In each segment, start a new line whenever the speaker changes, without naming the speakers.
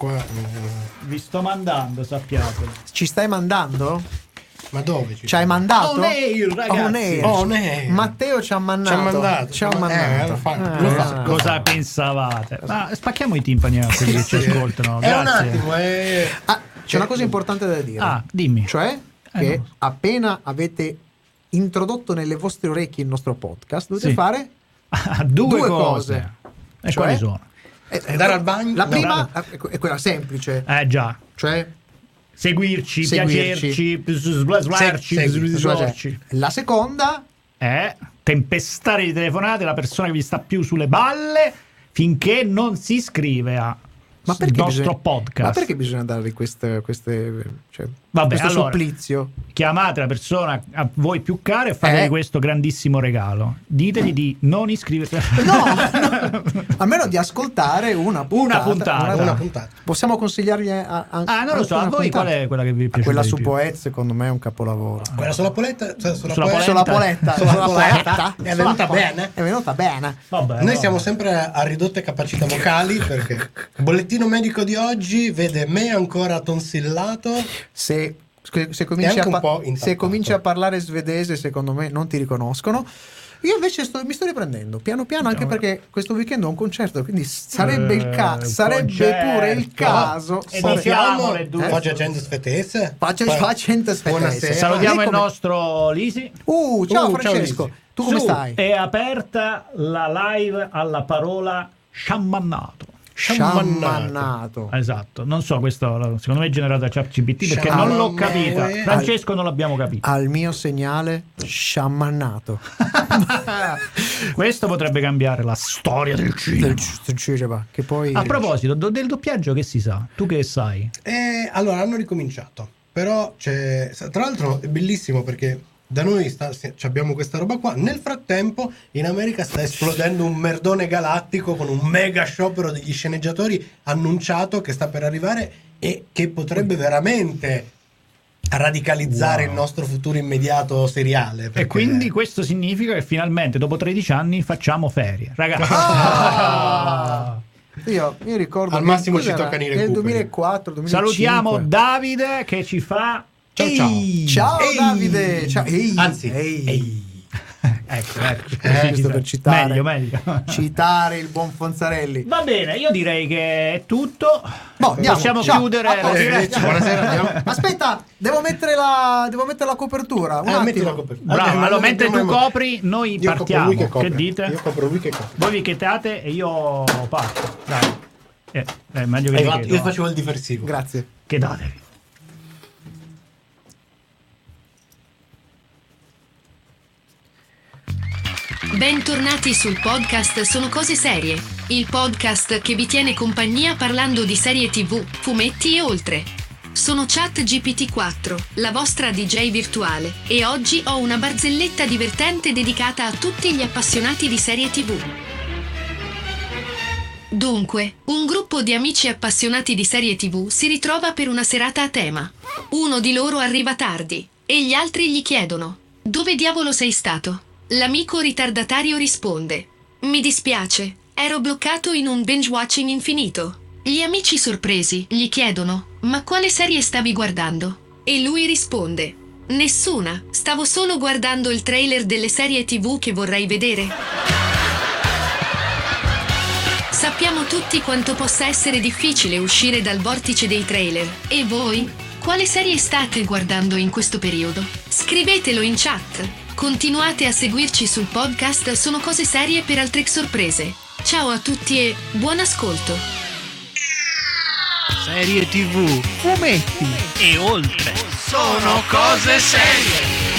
qua. mm,
Vi sto mandando, sappiate.
Ci stai mandando?
Ma dove? Ci
Ci hai mandato?
On air, ragazzi.
On air.
Oh, ne.
Matteo ci ha mandato.
Ci ha mandato.
Ci ha
Eh,
mandato.
lo fa-
Ah.
lo fa-
Cosa pensavate? Ma spacchiamo i timpani a quelli che ci ascoltano.
È un
Grazie.
attimo, è.
Ah, c'è una cosa importante da dire.
Ah, dimmi.
Cioè
Eh,
che
no.
appena avete introdotto nelle vostre orecchie il nostro podcast, dovete
Sì.
fare
due,
Due
cose.
cose.
E
Cioè?
quali sono?
Eh, eh,
Andare al bagno?
La prima eh, è quella semplice,
Eh già.
cioè
Seguirci,
Seguirci.
piacerci, sblaslarci.
la seconda
è tempestare di telefonate la persona che vi sta più sulle balle finché non si iscrive a
ma
il
perché
nostro
bisogna,
podcast.
Ma perché bisogna darvi queste, queste cioè,
Vabbè,
questo
allora.
supplizio?
Chiamate la persona a voi più cara e fategli
Eh.
questo grandissimo regalo. Ditegli di non iscriversi.
No, no, almeno di ascoltare una puntata.
Una puntata.
Una puntata.
Possiamo consigliargli a, a-
Ah, non lo so, a voi
puntate?
qual è quella che vi piace
Quella su? Poet secondo me è un capolavoro.
Quella sulla poletta? Cioè, sulla
Sulla
poletta?
Sulla poletta,
Sulla poletta. È venuta
Sulla
bene?
È venuta bene.
Vabbè,
Noi
no.
siamo sempre a ridotte capacità vocali perché il bollettino medico di oggi vede me ancora tonsillato.
Se, se cominci, a, pa- se cominci a parlare svedese, secondo me non ti riconoscono. Io invece sto- mi sto riprendendo piano piano, anche perché questo weekend ho un concerto, quindi sarebbe il ca-
Eh,
sarebbe
concerto.
pure il caso.
E diciamo le due.
Faccia gente
facente
Buonasera.
svedese.
Salutiamo il nostro Lisi.
Uh, ciao
Uh, ciao,
Francesco.
Lisi.
tu come
Su,
stai?
È aperta la live alla parola sciammannato.
Sciammannato.
Esatto, non so, questo secondo me è generato da ChatGPT perché non l'ho capita.
Al-
Francesco non l'abbiamo capito.
Al mio segnale, sciammannato.
Questo potrebbe cambiare la storia del cinema.
Del c- cinema, che poi
A proposito do- del doppiaggio, che si sa? Tu che sai?
Eh, allora hanno ricominciato. Però c'è. Tra l'altro è bellissimo perché da noi sta- se- abbiamo questa roba qua. Nel frattempo, in America sta esplodendo un merdone galattico con un mega sciopero degli sceneggiatori annunciato che sta per arrivare e che potrebbe veramente radicalizzare
Wow.
il nostro futuro immediato seriale.
E
perché-
quindi questo significa che finalmente dopo 13 anni facciamo ferie. Ragazzi,
Ah! Io, io ricordo
Al
che-
massimo ci tocca
nel
Cooper.
2004 2005.
salutiamo Davide che ci fa.
Ciao, ciao.
Ehi!
Ciao
Ehi!
Davide, ciao. Ehi,
Anzi,
ehi.
ehi.
Ecco, ecco.
Eh, giusto per citare.
Meglio, meglio.
Citare il buon Fonzarelli.
Va bene, io direi che è tutto.
Boh, andiamo.
Possiamo
Ciao.
chiudere
Ah,
la diretta.
eh, buonasera.
Aspetta, devo mettere la, devo mettere la copertura. Un
Eh, metti
attimo.
la copertura.
Bravo,
Allora,
allora, mentre tu copri, noi
Io copro
partiamo.
lui che
Che, dite?
Io copro lui che copre.
Voi vi chetate e io parto. Dai. Eh, meglio che cheto.
io facevo il diversivo.
Grazie.
Chedatevi.
Bentornati sul podcast Sono cose serie, il podcast che vi tiene compagnia parlando di serie TV, fumetti e oltre. Sono ChatGPT4, la vostra DJ virtuale, e oggi ho una barzelletta divertente dedicata a tutti gli appassionati di serie TV. Dunque, un gruppo di amici appassionati di serie TV si ritrova per una serata a tema. Uno di loro arriva tardi e gli altri gli chiedono: Dove diavolo sei stato? L'amico ritardatario risponde: Mi dispiace, ero bloccato in un binge watching infinito. Gli amici sorpresi gli chiedono: Ma quale serie stavi guardando? E lui risponde: Nessuna, stavo solo guardando il trailer delle serie TV che vorrei vedere. Sappiamo tutti quanto possa essere difficile uscire dal vortice dei trailer. E voi? Quale serie state guardando in questo periodo? Scrivetelo in chat. Continuate a seguirci sul podcast Sono cose serie per altre sorprese. Ciao a tutti e buon ascolto.
Serie TV, fumetti e oltre. Sono cose serie.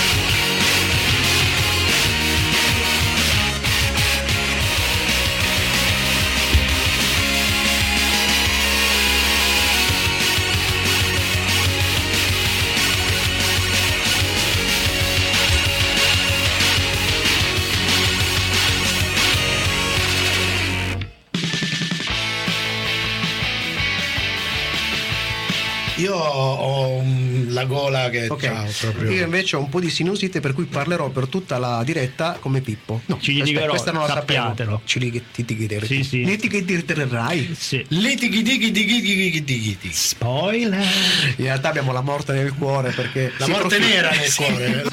La gola che
Ok.
ciao proprio.
Io invece ho un po' di sinusite per cui parlerò per tutta la diretta come Pippo. No,
Ci
questa-
litigherò,
questa non la
sappiatelo.
Ci litigheremo.
Sì, sì.
Litigherai.
Sì.
Litighi.
Spoiler.
In realtà abbiamo la morte nel cuore perché
La morte nera nel cuore.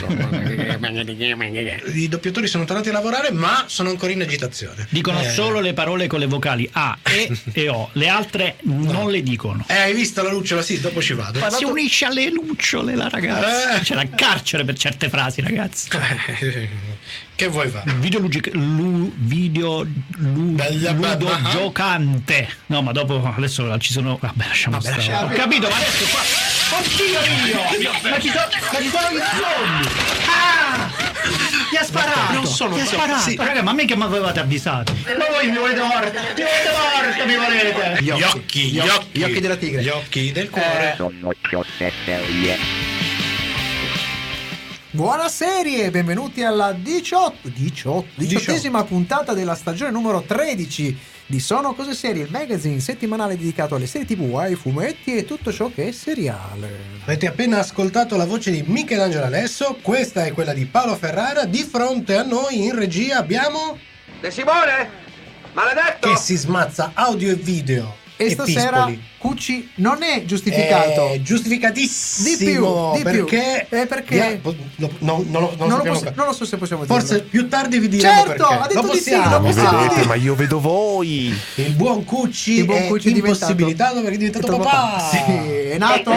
I doppiatori sono tornati a lavorare, ma sono ancora in agitazione.
Dicono solo le parole con le vocali A, E e O. Le altre non le dicono.
Eh, hai visto la lucciola? Sì, dopo ci vado.
Si unisce alle lucciole la ragazza.
Eh.
C'è la carcere per certe frasi, ragazzi.
Eh, Che vuoi fare?
Video, lugi- lu- video lu- ludo
babà.
giocante. No, ma dopo adesso ci sono. Vabbè, lasciamo
Vabbè,
stare. Ho capito, ma adesso qua. Oddio mio! Ma ci sono, ma ci sono gli zombie! Ah! Gli ha sparato!
non sono
Gli ha sparato!
Sì.
Raga, ma mica mi avevate avvisato! Ma voi mi volete morto! Mi volete morto, mi volete!
Gli occhi, gli occhi,
gli occhi della tigre.
Gli occhi del cuore.
Sono cose serie.
Buona serie, benvenuti alla 18, 18, diciottesima puntata della stagione numero 13 di Sono Cose Serie, il magazine settimanale dedicato alle serie tv, ai fumetti e tutto ciò che è seriale.
Avete appena ascoltato la voce di Michelangelo Alesso, questa è quella di Paolo Ferrara. Di fronte a noi in regia abbiamo
De Simone? Maledetto!
che si smazza audio e video.
E stasera
pispoli.
Cucci non è giustificato.
È giustificatissimo.
Di più, di più.
perché,
Eh, perché-
no, no, no, non, lo
non, lo
sappiamo
possi- non lo so se possiamo
Forse
dirlo.
più tardi vi diremo
Certo,
perché.
ha detto
lo
di sì,
possiamo.
lo possiamo. Vedete, ma
io vedo voi.
Il buon Cucci
Il buon
è
Cucci è diventato-
impossibilitato perché è diventato
È
papà.
Sì, è nato.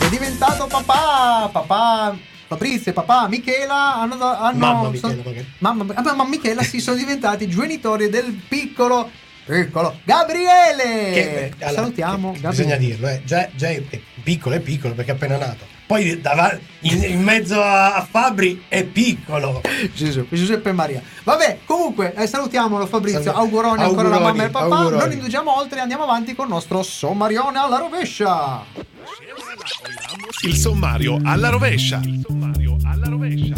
È diventato papà, papà Fabrizio e papà Michela hanno, hanno
Mamma Michela, magari.
mamma, ah, mamma Michela si sono diventati genitori del piccolo piccolo Gabriele
Che, allora,
salutiamo
che-
Gabriele
Bisogna dirlo, eh. già, già è piccolo, è piccolo perché è appena nato. Poi in, in mezzo a, Fabri è piccolo.
Gesù, Giuseppe Maria vabbè comunque eh, salutiamolo Fabrizio
Salve-
auguroni ancora alla mamma e al papà
auguroni.
non indugiamo oltre andiamo avanti con il nostro sommarione alla rovescia
Il sommario alla rovescia. Rovescia.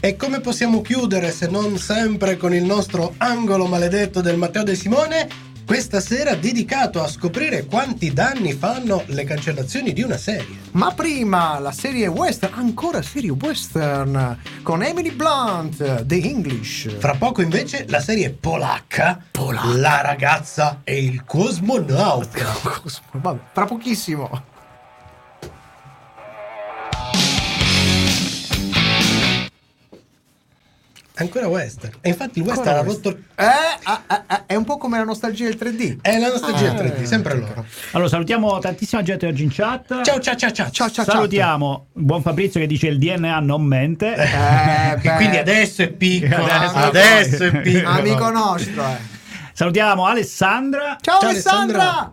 E come possiamo chiudere se non sempre con il nostro angolo maledetto del Matteo De Simone? Questa sera dedicato a scoprire quanti danni fanno le cancellazioni di una serie.
Ma prima la serie western, ancora serie western, con Emily Blunt, The English.
Fra poco invece la serie polacca,
Polacca.
La ragazza e il cosmonauta.
Vabbè, fra pochissimo.
Ancora western. E infatti il western ha rotto...
Eh, ah, ah, ah, è un po' come la nostalgia del 3D.
È la nostalgia
Ah,
3D, sempre loro.
Allora, salutiamo tantissima gente oggi in chat.
Ciao ciao ciao ciao.
Ciao, ciao,
Salutiamo buon Fabrizio che dice il DNA non mente.
Eh,
E quindi adesso è piccolo.
Adesso-
Adesso, è piccolo.
amico nostro. eh.
Salutiamo Alessandra
Ciao,
Ciao,
Alessandra.
Alessandra.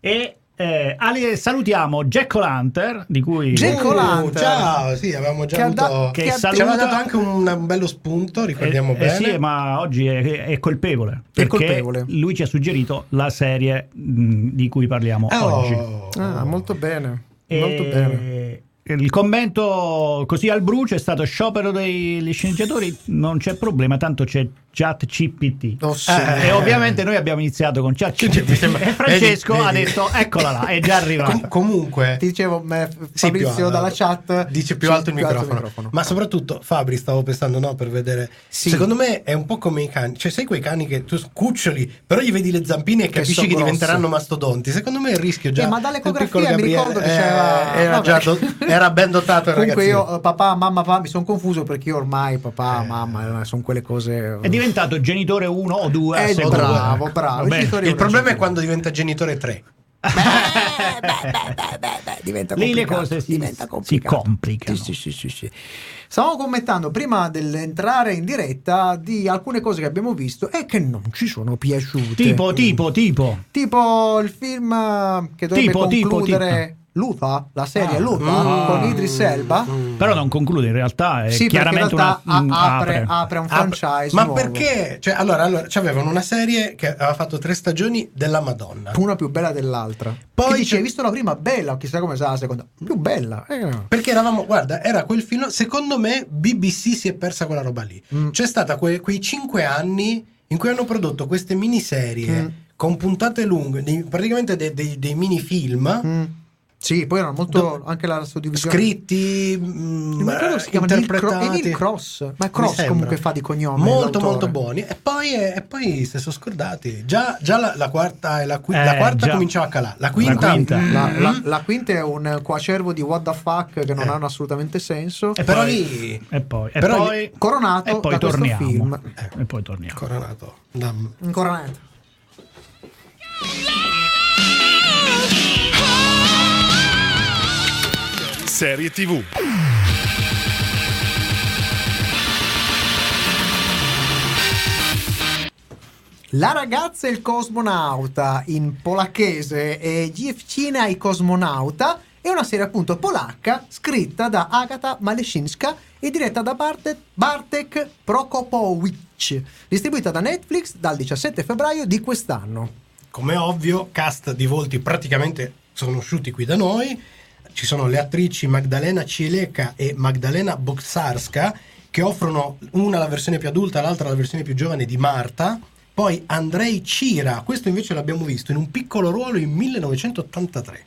e eh, Ale- salutiamo Jack O'Lantern di cui
Jack
Uh,
O'Lantern.
ciao, sì, avevamo già
Che ha
avuto...
da-
che
che ha-
Ci aveva dato anche un, un bello spunto, ricordiamo
Eh, eh
bene.
sì, ma oggi è, è colpevole.
È
Perché
colpevole.
lui ci ha suggerito la serie mh, di cui parliamo
Oh.
oggi.
Ah, molto bene.
E-
Molto bene.
Il commento così al brucio è stato sciopero degli sceneggiatori, non c'è problema, tanto c'è chat CPT.
Oh, sì.
Eh,
E ovviamente noi abbiamo iniziato con chat CPT e Francesco
Vedi,
ha
vedi.
detto eccola là, è già arrivata.
Com- comunque...
Ti dicevo, me,
Sì, più
Fabrizio
alto.
dalla chat
dice più alto il microfono. Ma soprattutto, Fabri, stavo pensando, no, per vedere.
Sì.
Secondo me è un po' come i cani. Cioè, sai quei cani che tu cuccioli, però gli vedi le zampine e
Che
capisci che
grossi.
diventeranno mastodonti. Secondo me è il rischio già.
Eh, ma dalle
del piccolo
ecografie mi ricordo che
eh,
c'era-
Era,
vabbè.
già do- era ben dotato
Comunque
ragazzino.
io, eh, papà, mamma, papà, mi sono confuso perché io ormai
Eh.
papà, mamma, eh, sono quelle cose...
È diventato genitore 1 o 2 a
Eh, bravo, bravo.
Vabbè.
I genitori
Il problema è quando diventa genitore 3.
Beh, beh, beh, beh, diventa
Lì le cose si-
diventa
si
complicato.
complicano.
Sì, sì, sì, sì. Stavamo commentando prima dell'entrare in diretta di alcune cose che abbiamo visto e che non ci sono piaciute.
Tipo, tipo, tipo.
Tipo il film eh, che dovrebbe
Tipo, tipo,
concludere Luther, la serie
Ah.
Luther
Ah.
con Idris Elba.
Però non conclude, in realtà è
Sì,
chiaramente
realtà
una...
a-
mm,
apre, apre un
Apre-
franchise
Ma
nuovo.
perché? Cioè, allora, allora, c'avevano una serie che aveva fatto tre stagioni della Madonna.
Una più bella dell'altra.
Poi
dice,
c'è-
hai visto la prima bella, chissà come sarà la seconda. Più bella. Eh.
Perché eravamo, guarda, era quel film. Secondo me, BBC si è persa quella roba lì.
Mm.
C'è stata que- quei cinque anni in cui hanno prodotto queste miniserie
Mm.
con puntate lunghe, dei- praticamente dei, dei, dei minifilm
Mm. Sì, poi erano molto
Do-
anche la suddivisione.
scritti, mm,
Ma credo si chiama Neil Cro-
interpretati.
Emil Cross. Ma Cross comunque fa di cognome.
Molto
l'autore.
molto buoni e poi, e poi si sono scordati già, già la, la quarta e la, qui-
Eh,
la quarta
già.
cominciava a calare la quinta,
quinta.
mm,
La, la- la quinta è un coacervo di what the fuck che non
Eh.
hanno assolutamente senso.
E
però
poi-
lì
E poi, e
Però
poi,
Coronato
e poi
da questo
torniamo.
film.
E poi torniamo.
coronato da-
Coronato.
Serie TV.
La ragazza e il cosmonauta in polacchese e Dziewczyna i cosmonauta è una serie appunto polacca scritta da Agata Maleszynska e diretta da Bartek, Bartek Prokopowicz, distribuita da Netflix dal 17 febbraio di quest'anno.
come ovvio cast di volti praticamente conosciuti qui da noi ci sono le attrici Magdalena Cieleca e Magdalena Boksarska che offrono una la versione più adulta l'altra la versione più giovane di Marta. Poi Andrei Cira questo invece l'abbiamo visto in un piccolo ruolo in 1983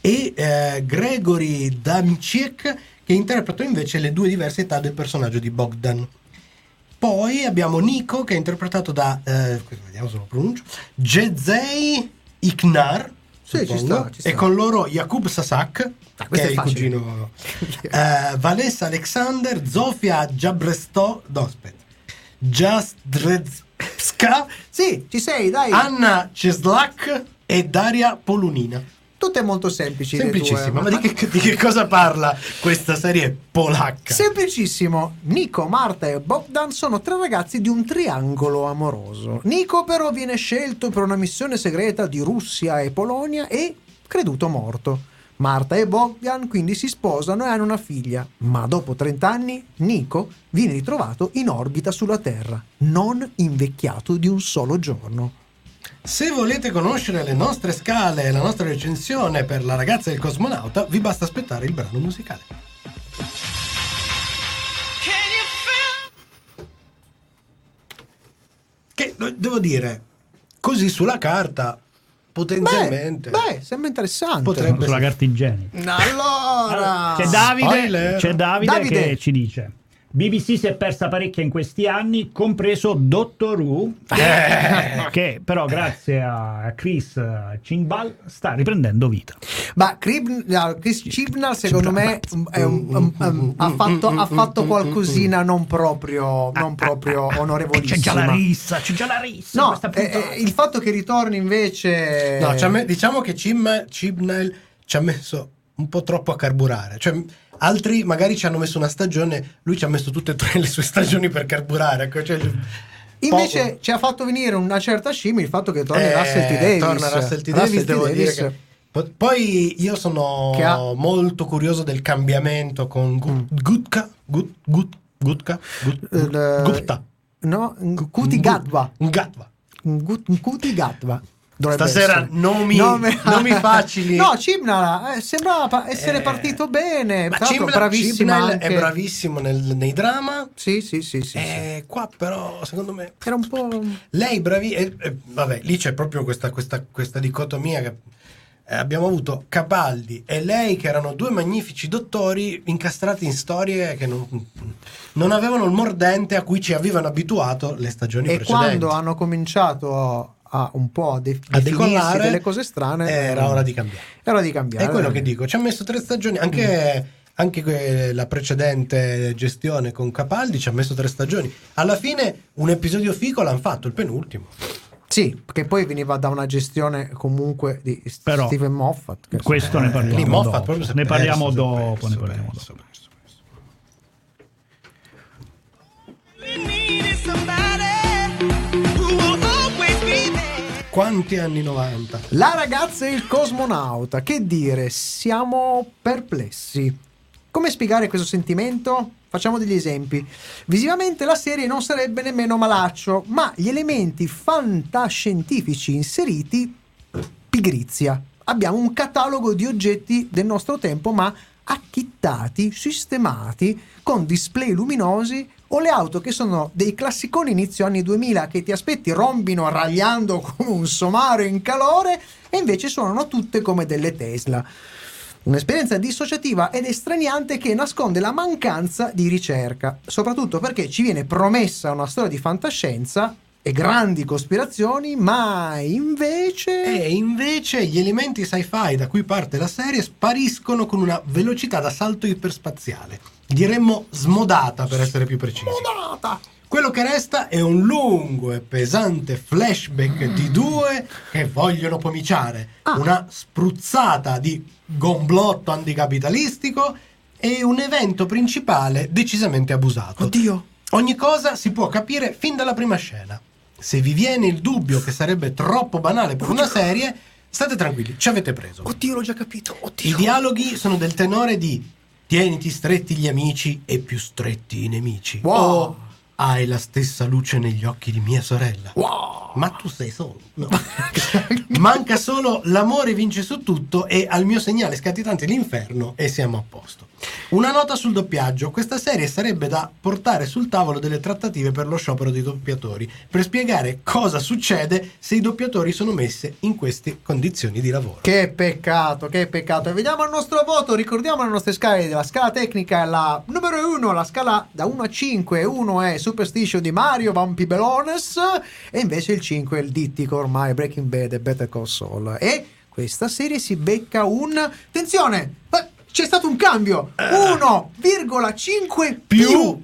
e eh, Gregory Damciek che interpretano invece le due diverse età del personaggio di Bogdan. Poi abbiamo Nico che è interpretato da, eh, vediamo se lo pronuncio, Jezei Iknar.
Sì, ci sta, ci sta.
E con loro Jakub Sasak,
Ah,
che è
è
il cugino. eh, Valessa Alexander, Zofia Jabresto, no aspetta, Jasdrezska,
Sì, ci sei, dai.
Anna Ceslak e Daria Polunina.
Tutte molto semplici. le
Semplicissima,
due.
ma di che, di che cosa parla questa serie polacca?
Semplicissimo, Nico, Marta e Bogdan sono tre ragazzi di un triangolo amoroso. Nico però viene scelto per una missione segreta di Russia e Polonia e creduto morto. Marta e Bogdan quindi si sposano e hanno una figlia, ma dopo 30 anni Nico viene ritrovato in orbita sulla Terra, non invecchiato di un solo giorno.
Se volete conoscere le nostre scale e la nostra recensione per la ragazza e il cosmonauta, vi basta aspettare il brano musicale. Che devo dire, così sulla carta, potenzialmente.
Beh, beh, sembra interessante.
Potrebbe-
Sulla carta igienica.
Allora,
C'è Davide, c'è Davide,
Davide.
che ci dice BBC si è persa parecchia in questi anni, compreso Doctor Who, che, che però grazie a Chris Cingbal sta riprendendo vita.
Ma Crib- no, Chris Chibnall secondo me ha, fatto, ha fatto qualcosina non proprio, non proprio onorevolissima.
c'è già la rissa, c'è già la rissa.
No, eh, eh, il fatto che ritorni invece...
No, diciamo che Chibnall ci ha messo un po' troppo a carburare. Cioè, altri magari ci hanno messo una stagione, lui ci ha messo tutte e tre le sue stagioni per carburare. ecco, cioè,
Invece
poco.
ci ha fatto venire una certa scimmia il fatto che torni
Eh,
Russell T. Davis.
Torna Russell T.
Russell
Davis,
T.
devo
Davis,
dire che- po- Poi io sono
ha-
molto curioso del cambiamento con Gu-
Mm.
Gutka, Gut, Gut, Gutka, Gut, Gupta.
No, Kuti Gatva.
Gatva.
Kuti Gatva. Dovrebbe
Stasera nomi- nomi facili.
No, Chibnall eh, sembrava essere
Eh,
partito bene.
Ma
bravissima
Chibnall
anche.
è bravissimo nel- nei drama.
Sì, sì, sì, sì, sì.
Eh, qua però, secondo me,
Era un po'...
Lei bravi, eh, eh, vabbè, lì c'è proprio questa, questa- questa dicotomia che eh, abbiamo avuto Capaldi e lei che erano due magnifici dottori incastrati in storie che non, non avevano il mordente a cui ci avevano abituato le stagioni
E
precedenti.
quando hanno cominciato a un po' a, de-
a decollare
delle cose strane,
era ora di cambiare.
Era ora di cambiare.
È quello che dico, ci ha messo tre stagioni, anche, anche que- la precedente gestione con Capaldi ci ha messo tre stagioni. Alla fine un episodio fico l'hanno fatto, il penultimo.
Sì, che poi veniva da una gestione comunque di
Però-
Steven Moffat.
Questo ne parliamo
Moffat
dopo.
è
Ne parliamo
perso, è
dopo,
perso,
ne parliamo
perso,
dopo.
Quanti anni 90?
La ragazza e il cosmonauta, che dire, siamo perplessi. Come spiegare questo sentimento? Facciamo degli esempi. Visivamente la serie non sarebbe nemmeno malaccio, ma gli elementi fantascientifici inseriti, pigrizia. Abbiamo un catalogo di oggetti del nostro tempo, ma acchittati, sistemati, con display luminosi o le auto che sono dei classiconi inizio anni 2000 che ti aspetti rombino ragliando come un somaro in calore e invece suonano tutte come delle Tesla. Un'esperienza dissociativa ed estraniante che nasconde la mancanza di ricerca, soprattutto perché ci viene promessa una storia di fantascienza e grandi cospirazioni, ma invece...
E invece gli elementi sci-fi da cui parte la serie spariscono con una velocità da salto iperspaziale. Diremmo smodata per essere più precisi.
Smodata!
Quello che resta è un lungo e pesante flashback di due che vogliono pomiciare,
Ah.
una spruzzata di gomblotto anticapitalistico e un evento principale decisamente abusato.
Oddio!
Ogni cosa si può capire fin dalla prima scena. Se vi viene il dubbio che sarebbe troppo banale per una serie, state tranquilli, ci avete preso.
Oddio, l'ho già capito.
I
Oddio.
dialoghi sono del tenore di tieniti stretti gli amici e più stretti i nemici.
Wow.
O hai la stessa luce negli occhi di mia sorella.
Wow.
Ma tu sei solo. No. Manca solo l'amore vince su tutto e al mio segnale scatitante l'inferno e siamo a posto. Una nota sul doppiaggio. Questa serie sarebbe da portare sul tavolo delle trattative per lo sciopero dei doppiatori per spiegare cosa succede se i doppiatori sono messi in queste condizioni di lavoro.
Che peccato, che peccato. E vediamo il nostro voto. Ricordiamo le nostre scale. La scala tecnica è la numero 1, la scala da 1 a 5. 1 è Superstition di Mario, Vampi Belones. E invece il 5 è il dittico ormai Breaking Bad e Better Call Saul. E questa serie si becca un. Attenzione! Eh, C'è stato un cambio! 1,5 più.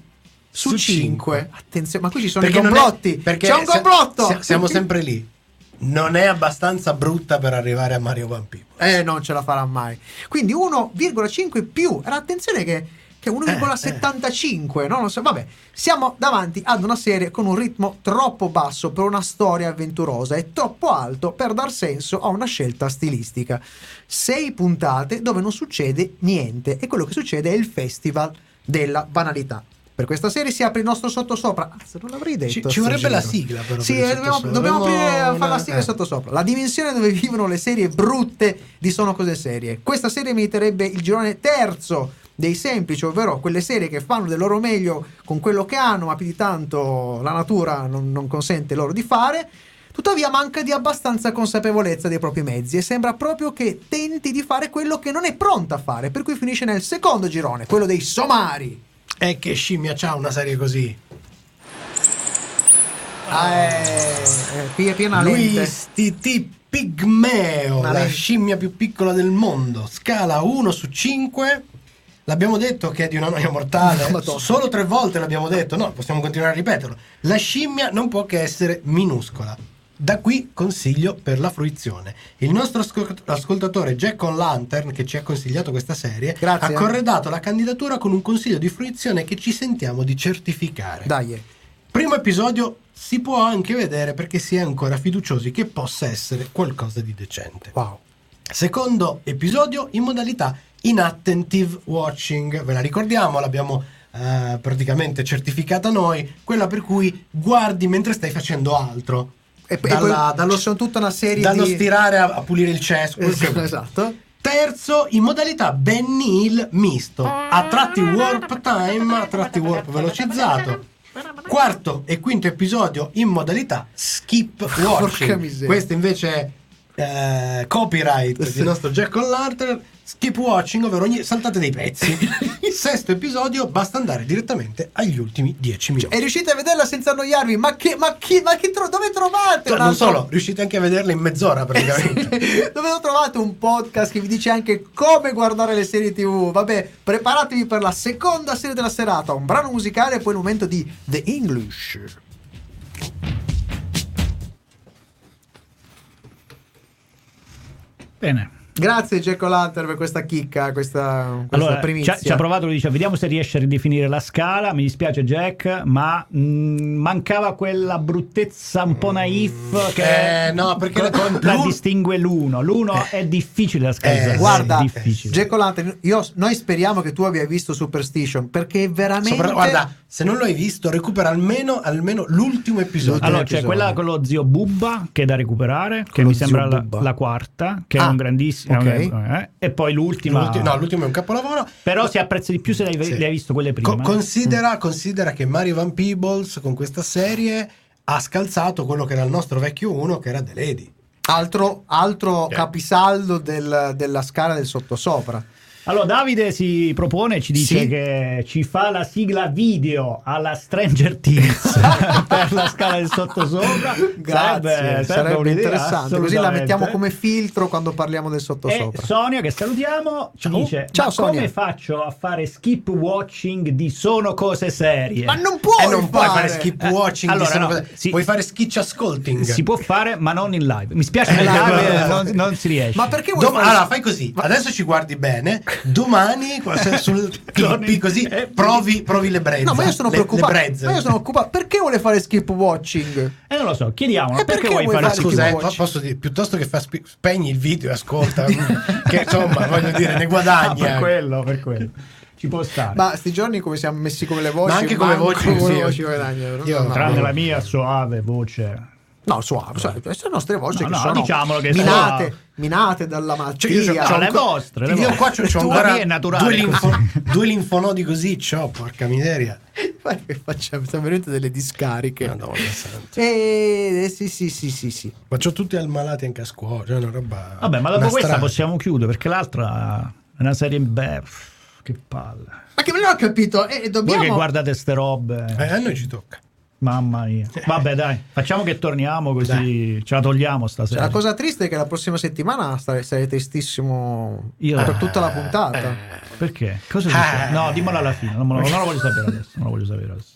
Su
Su
5. Attenzione, ma qui ci sono
Perché
i
è-
complotti.
perché
C'è un complotto.
sia- siamo sempre lì. Non è abbastanza brutta per arrivare a Mario Van Peebles.
Eh, non ce la farà mai. Quindi 1,5 più. Era attenzione che, che 1,75. No? Non so, vabbè, siamo davanti ad una serie con un ritmo troppo basso per una storia avventurosa e troppo alto per dar senso a una scelta stilistica. Sei puntate dove non succede niente e quello che succede è il festival della banalità. Per questa serie si apre il nostro sottosopra. Anzi, non l'avrei detto.
Ci- ci vorrebbe la sigla, però,
Sì,
per
eh, dobbiamo, dobbiamo aprire a fare la sigla
eh.
sottosopra. La dimensione dove vivono le serie brutte di Sono Cose Serie. Questa serie meriterebbe il girone terzo dei semplici, ovvero quelle serie che fanno del loro meglio con quello che hanno, ma più di tanto la natura non, non consente loro di fare. Tuttavia manca di abbastanza consapevolezza dei propri mezzi e sembra proprio che tenti di fare quello che non è pronta a fare, per cui finisce nel secondo girone, quello dei somari.
E che scimmia c'ha una serie così?
Ah, eh, qui è piena lente.
Luis TT Pigmeo, la
lente.
scimmia più piccola del mondo. Scala 1 su 5. L'abbiamo detto che è di una noia mortale. Solo tre volte l'abbiamo detto. No, possiamo continuare a ripeterlo. La scimmia non può che essere minuscola. Da qui consiglio per la fruizione. Il nostro ascol- ascoltatore Jack on Lantern, che ci ha consigliato questa serie,
Grazie.
ha corredato la candidatura con un consiglio di fruizione che ci sentiamo di certificare.
Dai.
Primo episodio si può anche vedere perché si è ancora fiduciosi che possa essere qualcosa di decente.
Wow.
Secondo episodio in modalità inattentive watching, ve la ricordiamo, l'abbiamo eh, praticamente certificata noi, quella per cui guardi mentre stai facendo altro.
E, e
Dalla-
poi
dallo,
sono tutta una serie
dallo
di...
stirare a, a pulire il cesso. vuoi.
Esatto.
Terzo, in modalità Benny Hill misto, a tratti warp time, a tratti warp velocizzato. Quarto e quinto episodio in modalità skip watching. Questo invece è eh, copyright
Sì.
di nostro Jack O'Larter. Skip watching, ovvero ogni, saltate dei pezzi. Sesto episodio, basta andare direttamente agli ultimi dieci minuti.
E riuscite a vederla senza annoiarvi? Ma che, ma chi, ma che tro- dove trovate?
Cioè, non solo, riuscite anche a vederla in mezz'ora praticamente.
dove lo trovate un podcast che vi dice anche come guardare le serie tv? Vabbè, preparatevi per la seconda serie della serata, un brano musicale e poi il momento di The English.
Bene,
Grazie Jack O'Lantern per questa chicca, questa, questa
Allora, ci
primizia.
ha, ci ha provato, lui dice, vediamo se riesce a ridefinire la scala. Mi dispiace, Jack, ma mm, mancava quella bruttezza un po' naif che
Eh, no, perché la-
la distingue l'uno. L'uno è difficile da scalzare.
Eh,
Guarda,
è
O'Lantern, io- noi speriamo che tu abbia visto Superstition perché è veramente
Sopra- guarda, se non lo hai visto, recupera almeno, almeno l'ultimo episodio.
Allora, c'è quella con lo zio Bubba che è da recuperare, che
Lo
mi sembra la, la quarta, che è
Ah,
un grandissimo.
Ok.
eh, e poi l'ultima.
L'ultimo- no, l'ultimo è un capolavoro.
Però si apprezza di più se l'hai,
Sì.
le hai visto quelle prima.
Co- considera, considera che Mario Van Peebles con questa serie ha scalzato quello che era il nostro vecchio uno, che era The Lady.
altro, altro
Eh.
capisaldo del- della scala del sottosopra.
Allora, Davide si propone, ci dice
Sì.
che ci fa la sigla video alla Stranger Things per la scala del sottosopra.
Grazie, sarebbe,
un'idea,
interessante. Così la mettiamo come filtro quando parliamo del
E
sottosopra.
Sonia, che salutiamo, ci
Ciao.
dice:
Ciao,
Ma come
Sonia."
faccio a fare skip watching di Sono cose serie?
Ma non puoi,
E non puoi
fare.
fare skip watching,
Eh, allora,
sono
no,
cose-
sì.
puoi fare skitch ascolting.
Si può fare, ma non in live. Mi spiace,
Eh,
perché
no,
live
no, no.
non, non si riesce.
Ma perché vuoi
Dom-
fare-
allora fai così, adesso ci guardi bene, domani sul clippi così
Eh,
provi, provi le brezze.
No, ma io sono
le,
preoccupato.
Le brezze.
Ma io sono occupato. Perché vuole fare skip watching?
Eh, non lo so, chiediamolo.
E
perché,
perché
vuoi fare
fare
skip
Scusa, eh,
watching?
po- posso dire, piuttosto che fa spi- spegni il video e ascolta, che insomma, voglio dire, ne guadagni.
Ah, per
anche.
quello, per quello. Ci può stare.
Ma sti giorni come siamo messi come le voci?
Ma anche come voci,
come
sì.
voci guadagnano.
Io-
Tranne
no.
la mia suave voce.
No, suave, suave. Queste sono le nostre voci
No,
che
no,
sono
diciamolo che
minate,
sono-
minate dalla
Cioè,
malattia.
io c'ho- c'ho
Cioè, le vostre, le
Io qua c'ho, c'ho ancora due, linfo-
così.
due linfonodi così, c'ho, porca miseria.
Guarda che facciamo, sono venute delle discariche.
Madonna santa.
Eh, eh, sì, sì, sì, sì, sì.
Ma c'ho tutti ammalati anche a scuola, cioè una roba.
Vabbè, ma dopo questa possiamo chiudere perché l'altra è una serie. Beh, pff, che palle.
Ma che non ho capito, eh,
Voi
dobbiamo...
che guardate ste robe,
Eh, a noi ci tocca.
Mamma mia. Vabbè, dai, facciamo che torniamo così ce la togliamo
Cioè,
stasera.
la cosa triste è che la prossima settimana sare- sarei tristissimo
Io-
per tutta la puntata.
Perché? Cosa
Eh.
succede? No, dimmelo alla fine, non, me lo, non lo voglio sapere adesso. Non lo voglio sapere adesso.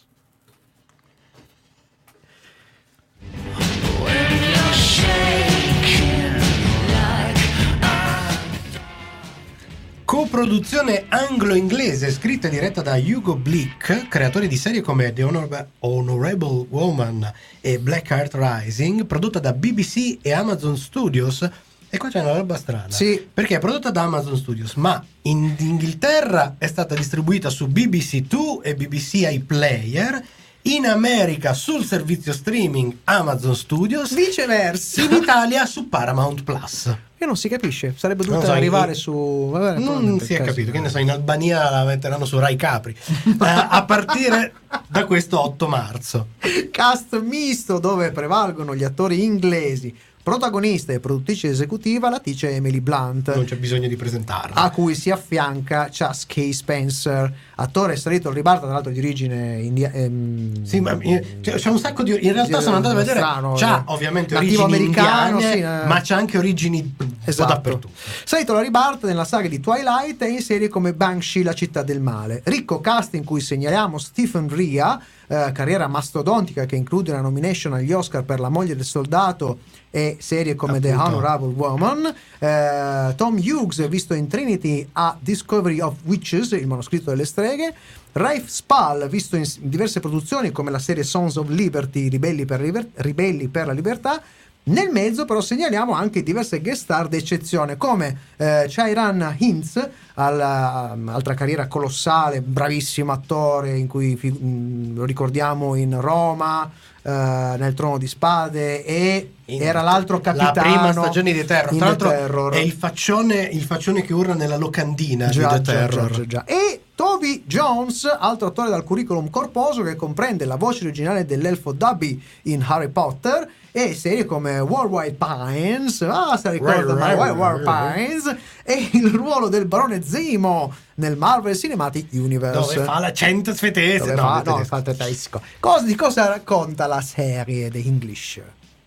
Coproduzione anglo-inglese scritta e diretta da Hugo Blick, creatori di serie come The Honor- Honorable Woman e Black Heart Rising, prodotta da BBC e Amazon Studios. E qua c'è una roba strana.
Sì.
Perché è prodotta da Amazon Studios, ma in Inghilterra è stata distribuita su BBC 2 e BBC iPlayer. In America sul servizio streaming Amazon Studios.
Viceversa.
In Italia su Paramount Plus.
Che non si capisce, sarebbe dovuto
so,
arrivare
in-
su... vabbè,
Non si è
caso.
capito, che ne so, in Albania la metteranno su Rai Capri Eh, a partire da questo 8 marzo.
Cast misto dove prevalgono gli attori inglesi, protagonista e produttrice esecutiva la dice Emily Blunt.
Non c'è bisogno di presentarla.
a cui si affianca Chas K. Spencer, attore salito al ribalta, tra l'altro di origine india- ehm,
Sì, ma eh, c'è, c'è un sacco di. In realtà sono andato a vedere.
strano,
c'ha
eh.
ovviamente origini
americano,
indiane,
sì, eh.
ma c'ha anche origini
Esatto.
dappertutto.
Salito alla ribalta nella saga di Twilight e in serie come Banshee, la città del male. Ricco cast in cui segnaliamo Stephen Ria, eh, carriera mastodontica che include una nomination agli Oscar per La moglie del soldato e serie come The
Appunto.
Honorable Woman. Eh, Tom Hughes, visto in Trinity a Discovery of Witches, il manoscritto delle streghe. Rafe Spall, visto in diverse produzioni come la serie Sons of Liberty, Ribelli per, Liber- Ribelli per la libertà. Nel mezzo però segnaliamo anche diverse guest star d'eccezione come eh, Chairan Hinz, alla- altra carriera colossale, bravissimo attore in cui mh, lo ricordiamo in Roma, eh, nel Trono di Spade e
In-
era l'altro capitano
La prima stagione di Terror. Tra l'altro è il faccione, il faccione che urla nella locandina
Già,
di The
già,
Terror.
già, già. E Toby Jones, altro attore dal curriculum corposo che comprende la voce originale dell'elfo Dubby in Harry Potter e serie come Worldwide Pines, ah, se ricorda
Right, right,
Worldwide
right,
Pines e il ruolo del barone Zemo nel Marvel Cinematic Universe.
Dove fa l'accento svedese.
Dove
no,
fa, no, fa tedesco. Cosa- di cosa racconta la serie The English?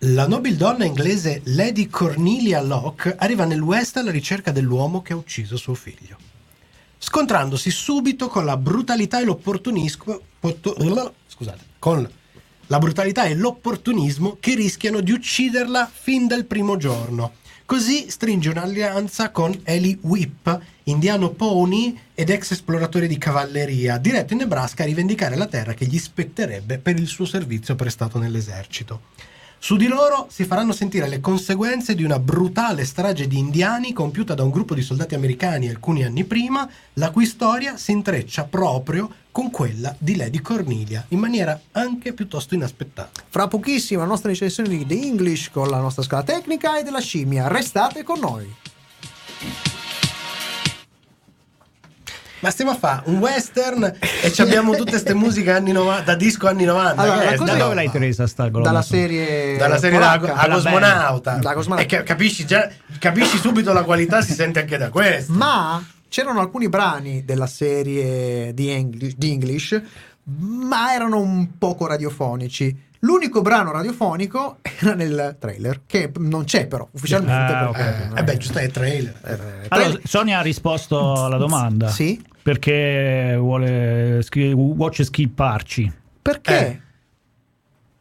La nobile donna inglese Lady Cornelia Locke arriva nel West alla ricerca dell'uomo che ha ucciso suo figlio, scontrandosi subito con la brutalità e l'opportunismo. Scusate, con la brutalità e l'opportunismo che rischiano di ucciderla fin dal primo giorno. Così stringe un'alleanza con Eli Whip, indiano pony ed ex esploratore di cavalleria, diretto in Nebraska a rivendicare la terra che gli spetterebbe per il suo servizio prestato nell'esercito. Su di loro si faranno sentire le conseguenze di una brutale strage di indiani compiuta da un gruppo di soldati americani alcuni anni prima, la cui storia si intreccia proprio con quella di Lady Cornelia, in maniera anche piuttosto inaspettata.
Fra pochissimo la nostra recensione di The English con la nostra scala tecnica e della scimmia. Restate con noi.
Ma stiamo a fare un western e ci abbiamo tutte queste musiche anni 90, da disco anni 90.
Allora,
che
cosa
Da dove l'hai presa sta colonna?
Dalla serie
Dalla serie da,
polacca.
a cosmonauta.
Da cosmonauta.
E capisci, già, capisci subito la qualità, si sente anche da questo.
Ma c'erano alcuni brani della serie di English, di English, ma erano un poco radiofonici. L'unico brano radiofonico era nel trailer, che non c'è però ufficialmente.
Ah,
perché
ok.
non
Eh
è-
beh, giusto, è trailer.
eh,
Allora,
trailer-
Sonia ha risposto alla domanda.
Sì.
Perché vuole scri- watch skipparci.
Perché?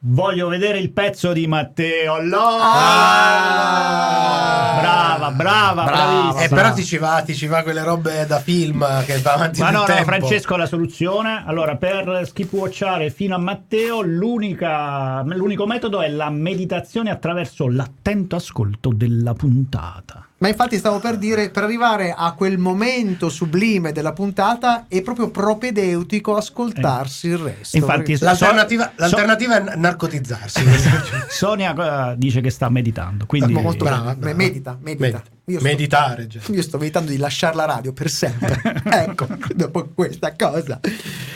Voglio vedere il pezzo di Matteo. Lo-
Ah!
Brava, brava, bravissima.
Eh, però ti ci va, ti ci va quelle robe da film che va avanti
Ma no, no. Francesco la soluzione. Allora, per skipwatchare fino a Matteo, l'unica- l'unico metodo è la meditazione attraverso l'attento ascolto della puntata.
Ma infatti stavo per dire, per arrivare a quel momento sublime della puntata è proprio propedeutico ascoltarsi il resto.
Infatti,
L'alternativa,
So-
l'alternativa è narcotizzarsi.
Sonia eh, dice che sta meditando, quindi
molto
brava, brava.
Medita, medita.
Med-
Io sto-
meditare. già.
Io sto meditando di lasciare la radio per sempre. ecco, dopo questa cosa.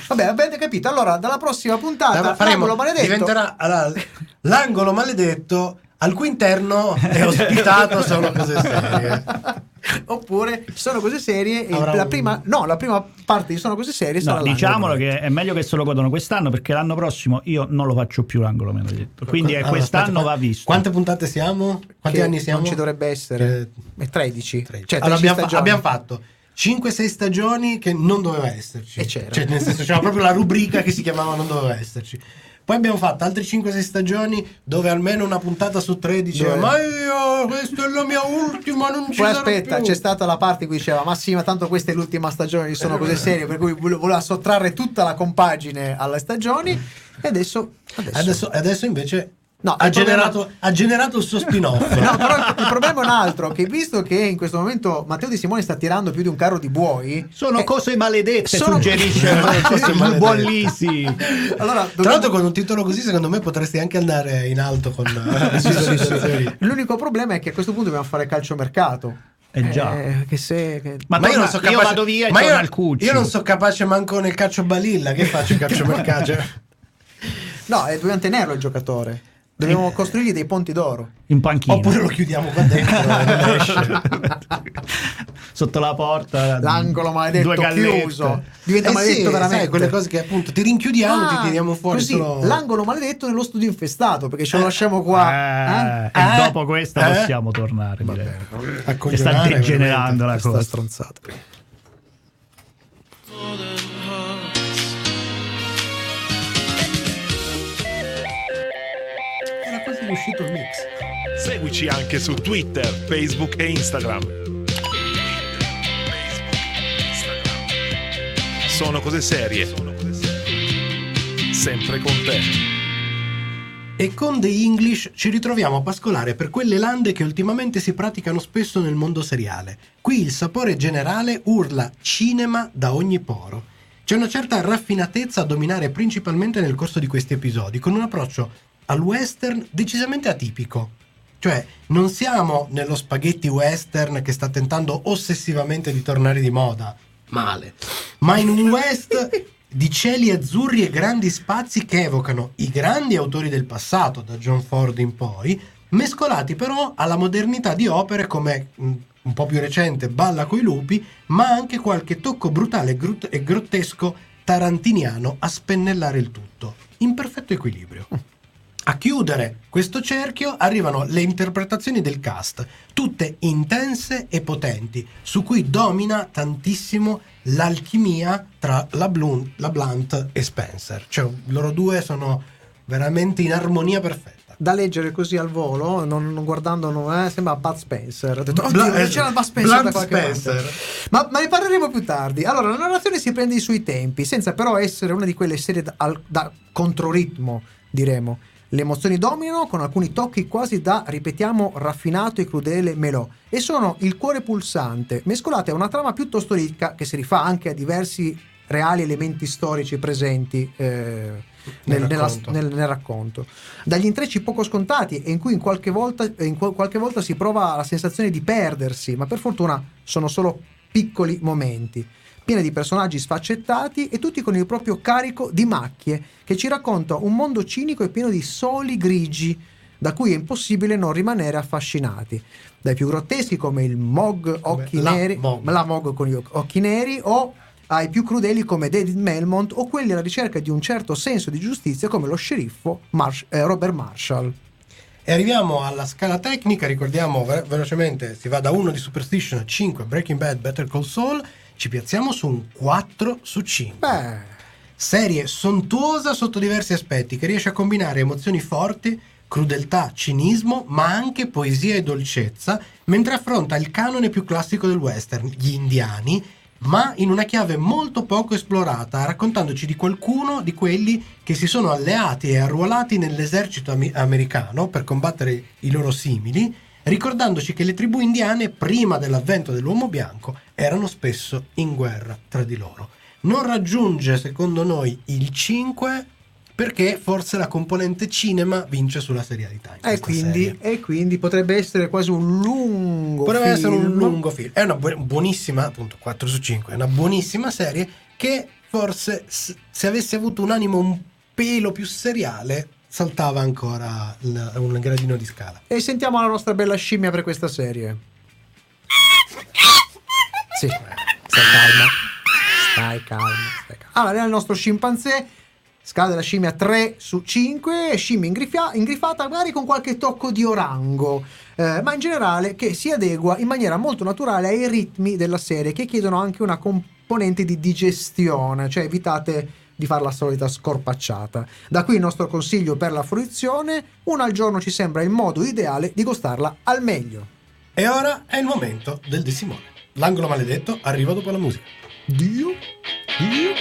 Vabbè, avete capito. Allora, dalla prossima puntata,
faremo-
l'angolo maledetto.
diventerà allora, l'angolo maledetto al cui interno è ospitato sono cose serie.
Oppure sono cose serie. E
Avrà
la
un-
prima, no, la prima parte di sono cose serie sarà
No, diciamolo che è meglio che se lo godono quest'anno perché l'anno prossimo io non lo faccio più l'angolo maledetto. Quindi eh,
Allora,
quest'anno
aspetta,
va visto.
Quante puntate siamo? Quanti
Che
anni siamo?
Non ci dovrebbe essere. È 13.
13.
Cioè, 13
Allora, abbiamo, fa- abbiamo fatto 5-6 stagioni che non doveva esserci.
E c'era.
Cioè, nel senso, c'era proprio la rubrica che si chiamava Non doveva esserci. Poi abbiamo fatto altre 5-6 stagioni dove almeno una puntata su tre diceva
Dove-
Ma io, questa è la mia ultima, non ci
Poi aspetta,
più."
c'è stata la parte in cui diceva: Ma sì, ma tanto questa è l'ultima stagione, ci sono cose serie. Per cui vole- voleva sottrarre tutta la compagine alle stagioni. E adesso. Adesso,
Adesso, adesso invece
No,
ha,
il problema-
generato, ha generato il suo spin-off.
No, però il, problema è un altro: che visto che in questo momento Matteo Di Simone sta tirando più di un carro di buoi,
Sono
eh,
cose maledette,
sono-
suggerisce
Cose
il
maledette.
buon Lisi.
allora
Tra
dobbiamo-
l'altro con un titolo così secondo me potresti anche andare in alto con eh,
Sì, sì, sì.
visualizzazioni.
L'unico problema è che a questo punto dobbiamo fare calciomercato.
Eh già.
Eh, che se. che-
Ma,
Ma io non so
io
capace,
vado via e
ma
torno
io, io non so capace manco nel calcio balilla. Che faccio il calcio mercato?
No, eh, dobbiamo tenerlo il giocatore. Dobbiamo costruirgli dei ponti d'oro.
in panchina.
Oppure lo chiudiamo qua dentro.
Sotto la porta.
L'angolo maledetto
due gallette.
chiuso. Diventa
Eh
maledetto
sì,
veramente.
sai, quelle cose che appunto ti rinchiudiamo,
Ah,
ti tiriamo fuori
così,
solo...
l'angolo maledetto nello studio infestato perché ce lo lasciamo qua.
Eh,
eh?
e
Eh?
dopo questa
Eh?
possiamo tornare. Che sta degenerando la cosa.
stronzata.
Quasi uscito il mix.
Seguici anche su Twitter, Facebook e Instagram. Sono cose serie. Sempre con te.
E con The English ci ritroviamo a pascolare per quelle lande che ultimamente si praticano spesso nel mondo seriale. Qui il sapore generale urla cinema da ogni poro. C'è una certa raffinatezza a dominare principalmente nel corso di questi episodi, con un approccio al western decisamente atipico. Cioè, non siamo nello spaghetti western che sta tentando ossessivamente di tornare di moda. Male. Ma in un west di cieli azzurri e grandi spazi che evocano i grandi autori del passato, da John Ford in poi, mescolati però alla modernità di opere come mh, un po' più recente Balla coi lupi, ma anche qualche tocco brutale e grottesco tarantiniano a spennellare il tutto, in perfetto equilibrio. A chiudere questo cerchio arrivano le interpretazioni del cast, tutte intense e potenti, su cui domina tantissimo l'alchimia tra la, Blum- la Blunt e Spencer. Cioè, loro due sono veramente in armonia perfetta.
da leggere così al volo, non, non guardando, non- eh, sembra Bud Spencer. Ho detto,
Bla-
oddio,
eh,
c'era Bud Spencer da
Bud
qualche
Spencer.
Ma, ma ne parleremo più tardi. Allora, la narrazione si prende i suoi tempi, senza però essere una di quelle serie da, da controritmo, diremo. Le emozioni dominano con alcuni tocchi quasi da, ripetiamo, raffinato e crudele melò e sono il cuore pulsante, mescolate a una trama piuttosto ricca che si rifà anche a diversi reali elementi storici presenti eh, nel,
Nel
nella-
racconto.
nel- nel racconto. Dagli intrecci poco scontati e in cui in qualche, volta, in qual- qualche volta si prova la sensazione di perdersi, ma per fortuna sono solo piccoli momenti, piene di personaggi sfaccettati e tutti con il proprio carico di macchie, che ci racconta un mondo cinico e pieno di soli grigi, da cui è impossibile non rimanere affascinati. Dai più grotteschi come il Mog occhi
la
neri,
Mog.
la Mog con gli oc- occhi neri o ai più crudeli come David Melmont o quelli alla ricerca di un certo senso di giustizia come lo sceriffo Marsh- eh, Robert Marshall.
E arriviamo alla scala tecnica, ricordiamo ve- velocemente, si va da 1 di Superstition a 5 Breaking Bad, Better Call Saul, ci piazziamo su un 4 su 5.
Beh,
Serie sontuosa sotto diversi aspetti, che riesce a combinare emozioni forti, crudeltà, cinismo, ma anche poesia e dolcezza, mentre affronta il canone più classico del western, gli indiani, ma in una chiave molto poco esplorata, raccontandoci di qualcuno di quelli che si sono alleati e arruolati nell'esercito ami- americano per combattere i loro simili, ricordandoci che le tribù indiane, prima dell'avvento dell'uomo bianco, erano spesso in guerra tra di loro non raggiunge secondo noi il 5 perché forse la componente cinema vince sulla serialità.
e quindi, e quindi potrebbe essere quasi un lungo
potrebbe essere un
film.
lungo film. È una bu- buonissima, appunto 4 su 5, è una buonissima serie che forse se avesse avuto un animo un pelo più seriale saltava ancora il- un gradino di scala.
E sentiamo la nostra bella scimmia per questa serie. Sì, stai calma. Stai calma. Stai calma. Allora, nel nostro scimpanzé scala della scimmia 3 su 5, scimmia ingrifia- ingrifata magari con qualche tocco di orango, eh, ma in generale che si adegua in maniera molto naturale ai ritmi della serie che chiedono anche una componente di digestione, cioè evitate di fare la solita scorpacciata. Da qui il nostro consiglio per la fruizione, una al giorno ci sembra il modo ideale di gustarla al meglio.
E ora è il momento del De Simone. L'angolo maledetto arriva dopo la musica.
Dio, Dio.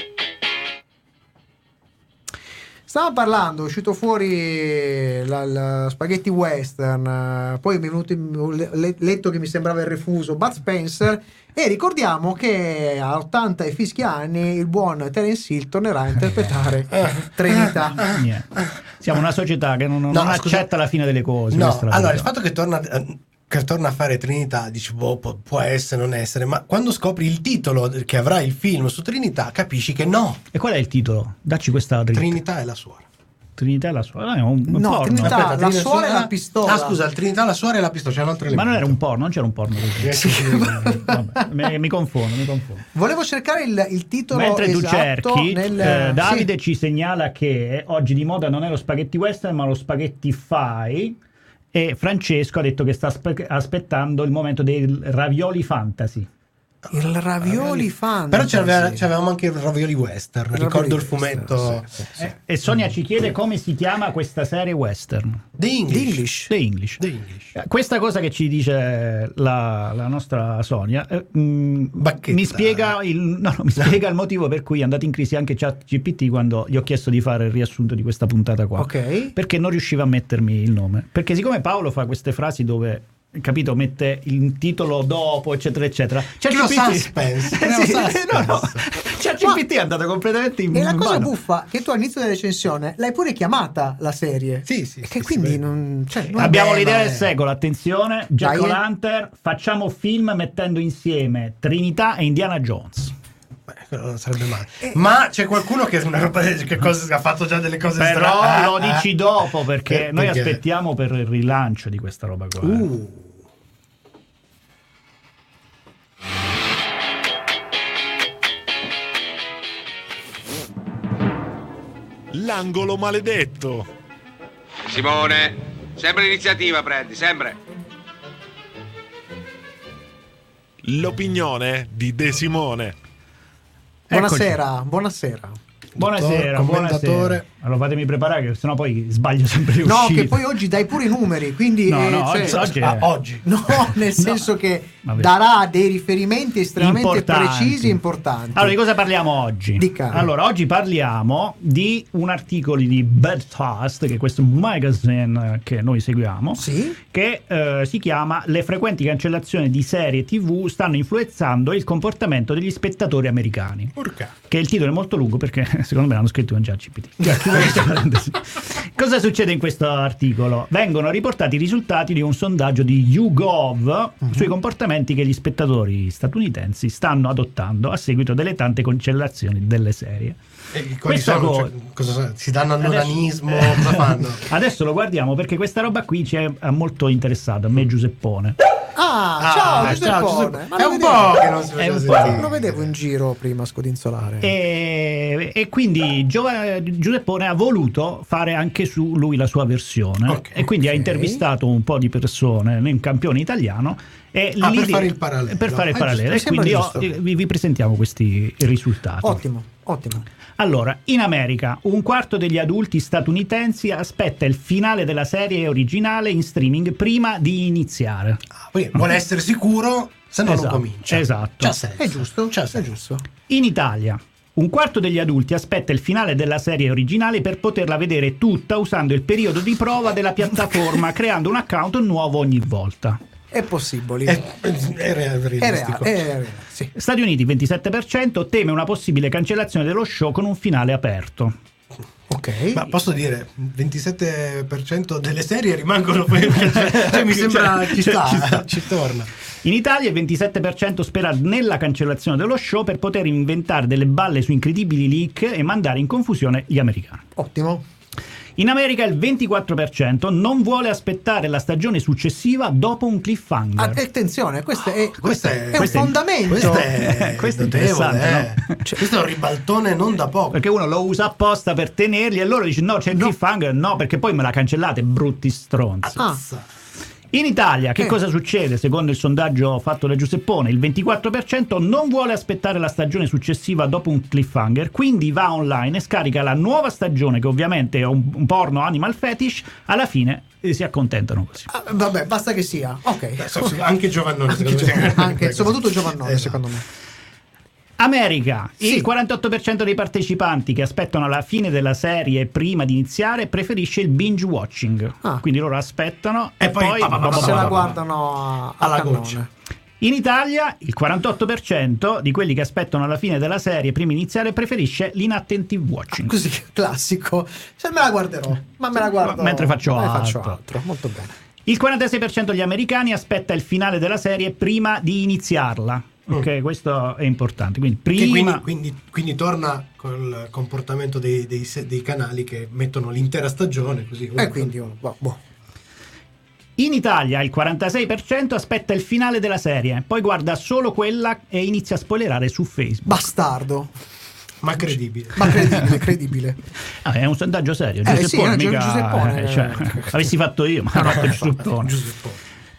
Stavamo parlando, è uscito fuori la, la spaghetti western, eh, poi mi è venuto ho le- letto che mi sembrava il refuso Bud Spencer e ricordiamo che a 80 e fischi anni il buon Terence Hill tornerà a interpretare Trinità.
Niente. Siamo una società che non, non
No, scusa-
accetta la fine delle cose.
No, allora il fatto che torna, eh, che torna a fare Trinità, dici, boh, può, può essere, non essere, ma quando scopri il titolo che avrà il film su Trinità, capisci che no,
E qual è il titolo? Dacci questa dritta.
Trinità è la suora.
Trinità e la sua. è un,
No,
porno.
Trinità- la
Trinità-
suora e la pistola.
Ah, scusa, il Trinità, la suora e la pistola, c'è un altro
Ma non
elemento.
era un porno, non c'era un porno così.
Sì, sì, sì.
Vabbè, mi, mi confondo, mi confondo.
Volevo cercare il, il titolo
Mentre tu
esatto
cerchi,
nel-
eh, Davide
sì.
ci segnala che oggi di moda non è lo spaghetti western, ma lo spaghetti fai. E Francesco ha detto che sta aspe- aspettando il momento dei ravioli fantasy.
Il ravioli fantasy.
Però c'aveva- c'avevamo anche il ravioli western,
Il
ricordo il
ravioli
fumetto
western, sì, sì, sì.
Eh, e Sonia ci chiede come si chiama questa serie western.
The English.
The English.
The English.
The English.
Eh, Questa cosa che ci dice la, la nostra Sonia eh,
Bacchetta.
mi, spiega il, no, no, mi spiega il motivo per cui è andato in crisi anche ChatGPT quando gli ho chiesto di fare il riassunto di questa puntata qua.
Ok.
Perché non riusciva a mettermi il nome. Perché siccome Paolo fa queste frasi dove capito, mette il titolo dopo, eccetera, eccetera.
Creo suspense, creo
Sì,
suspense.
no, no. ChatGPT è andata completamente in
E la cosa
vano.
buffa che tu all'inizio della recensione l'hai pure chiamata la serie.
Sì, sì,
E
sì,
che
sì,
quindi
sì.
non, cioè, non-
Abbiamo
Vabbè,
l'idea del
è-
secolo, attenzione, Jack
eh.
O'Lantern, facciamo film mettendo insieme Trinità e Indiana Jones.
Non sarebbe male. Ma c'è qualcuno che, una roba che cosa- ha fatto già delle cose
Però
strane.
lo
Ah,
dici dopo perché
Eh,
noi
perché?
aspettiamo per il rilancio di questa roba qua. eh.
Uh.
L'angolo maledetto.
Simone, sempre l'iniziativa prendi, sempre.
L'opinione di De Simone.
Buonasera, buonasera.
Buonasera, buonasera. Allora fatemi preparare, che sennò poi sbaglio sempre le
No,
uscite.
che poi oggi dai pure i numeri, quindi...
No,
eh,
no,
cioè-
oggi- oggi-
Ah, oggi.
No, nel senso che
Vabbè.
darà dei riferimenti estremamente
Importanti.
precisi e importanti.
Allora, di cosa parliamo oggi?
Dica.
Allora, oggi parliamo di un articolo di Bedfast, che è questo magazine che noi seguiamo,
Sì?
che eh, si chiama Le frequenti cancellazioni di serie TV stanno influenzando il comportamento degli spettatori americani.
Urca.
Che il titolo è molto lungo perché secondo me l'hanno scritto con. Chiudo questa parentesi. Cosa succede in questo articolo? Vengono riportati i risultati di un sondaggio di YouGov sui comportamenti che gli spettatori statunitensi stanno adottando a seguito delle tante cancellazioni delle serie.
E
Questa
sono?
co-
Cioè, cosa sono? si danno
Adesso-
cosa fanno?
Adesso lo guardiamo perché questa roba qui ci è è molto interessato, a me Giuseppone.
Ah,
Ah,
ciao,
ciao,
Giuseppone.
Giuseppe.
Ma
È
lo
un
vedevo-
po' che non si faceva.
Lo vedevo in giro prima scodinzolare.
E, e quindi Giova- Giuseppone ha voluto fare anche su lui la sua versione
Ok,
e quindi ha
ok.
intervistato un po' di persone nel campione italiano e
Ah, per fare il parallelo.
per fare il
Ah,
parallelo.
giusto,
e quindi
giusto.
vi, vi presentiamo questi risultati
Ottimo, ottimo.
Allora in America un quarto degli adulti statunitensi aspetta il finale della serie originale in streaming prima di iniziare
Ah, vuole essere sicuro, se no
Esatto,
non comincia.
esatto.
È giusto? È giusto.
In Italia, un quarto degli adulti aspetta il finale della serie originale per poterla vedere tutta usando il periodo di prova della piattaforma, creando un account nuovo ogni volta.
È possibile.
È, è, è
È
realistico.
reale, è reale, sì.
Stati Uniti 27% teme una possibile cancellazione dello show con un finale aperto.
Ok.
Ma posso dire, 27% delle serie rimangono poi cioè, mi sembra ci sta,
Ci sta.
ci torna.
In Italia il 27% spera nella cancellazione dello show per poter inventare delle balle su incredibili leak e mandare in confusione gli americani.
Ottimo.
In America il 24% non vuole aspettare la stagione successiva dopo un cliffhanger.
Ah, attenzione, questo è,
Questo è,
è un
questo è-
fondamento.
Questo è,
Questo è
notevole,
interessante,
eh. Cioè, questo è un ribaltone non da poco.
Perché uno lo usa apposta per tenerli e loro dicono no c'è il cliffhanger, no perché poi me la cancellate, brutti stronzi.
Ah,
In Italia che
Eh.
cosa succede? Secondo il sondaggio fatto da Giuseppone, il 24% non vuole aspettare la stagione successiva dopo un cliffhanger, quindi va online e scarica la nuova stagione che ovviamente è un, un porno animal fetish, alla fine eh, si accontentano così.
ah, vabbè, basta che sia. Ok.
Adesso, Anche Giovannone,
Anche. Giovannone, anche- soprattutto Giovannone,
Esatto.
secondo me.
America,
Sì.
il 48% dei partecipanti che aspettano la fine della serie prima di iniziare preferisce il binge watching.
Ah.
Quindi loro aspettano
E
e,
poi
poi,
Se la guardano
Alla goccia.
In Italia il 48% di quelli che aspettano alla fine della serie prima di iniziare preferisce l'inattentive watching.
Così, classico. Se me la guarderò, ma me la guardo
Mentre faccio
ma ne
altro.
faccio altro. Molto bene.
Il 46% degli americani aspetta il finale della serie prima di iniziarla. Ok, questo è importante. Quindi prima
quindi, quindi- quindi torna col comportamento dei, dei dei canali che mettono l'intera stagione così.
E quindi uno, boh, boh.
In Italia il 46% aspetta il finale della serie, poi guarda solo quella e inizia a spoilerare su Facebook.
bastardo,
Ma credibile.
ma credibile, credibile.
Ah, è un sondaggio serio.
Eh,
Giuseppone,
sì,
mica-
Giuseppone,
eh, cioè,
eh,
avessi fatto io, ma no, Giuseppone.
Giuseppe.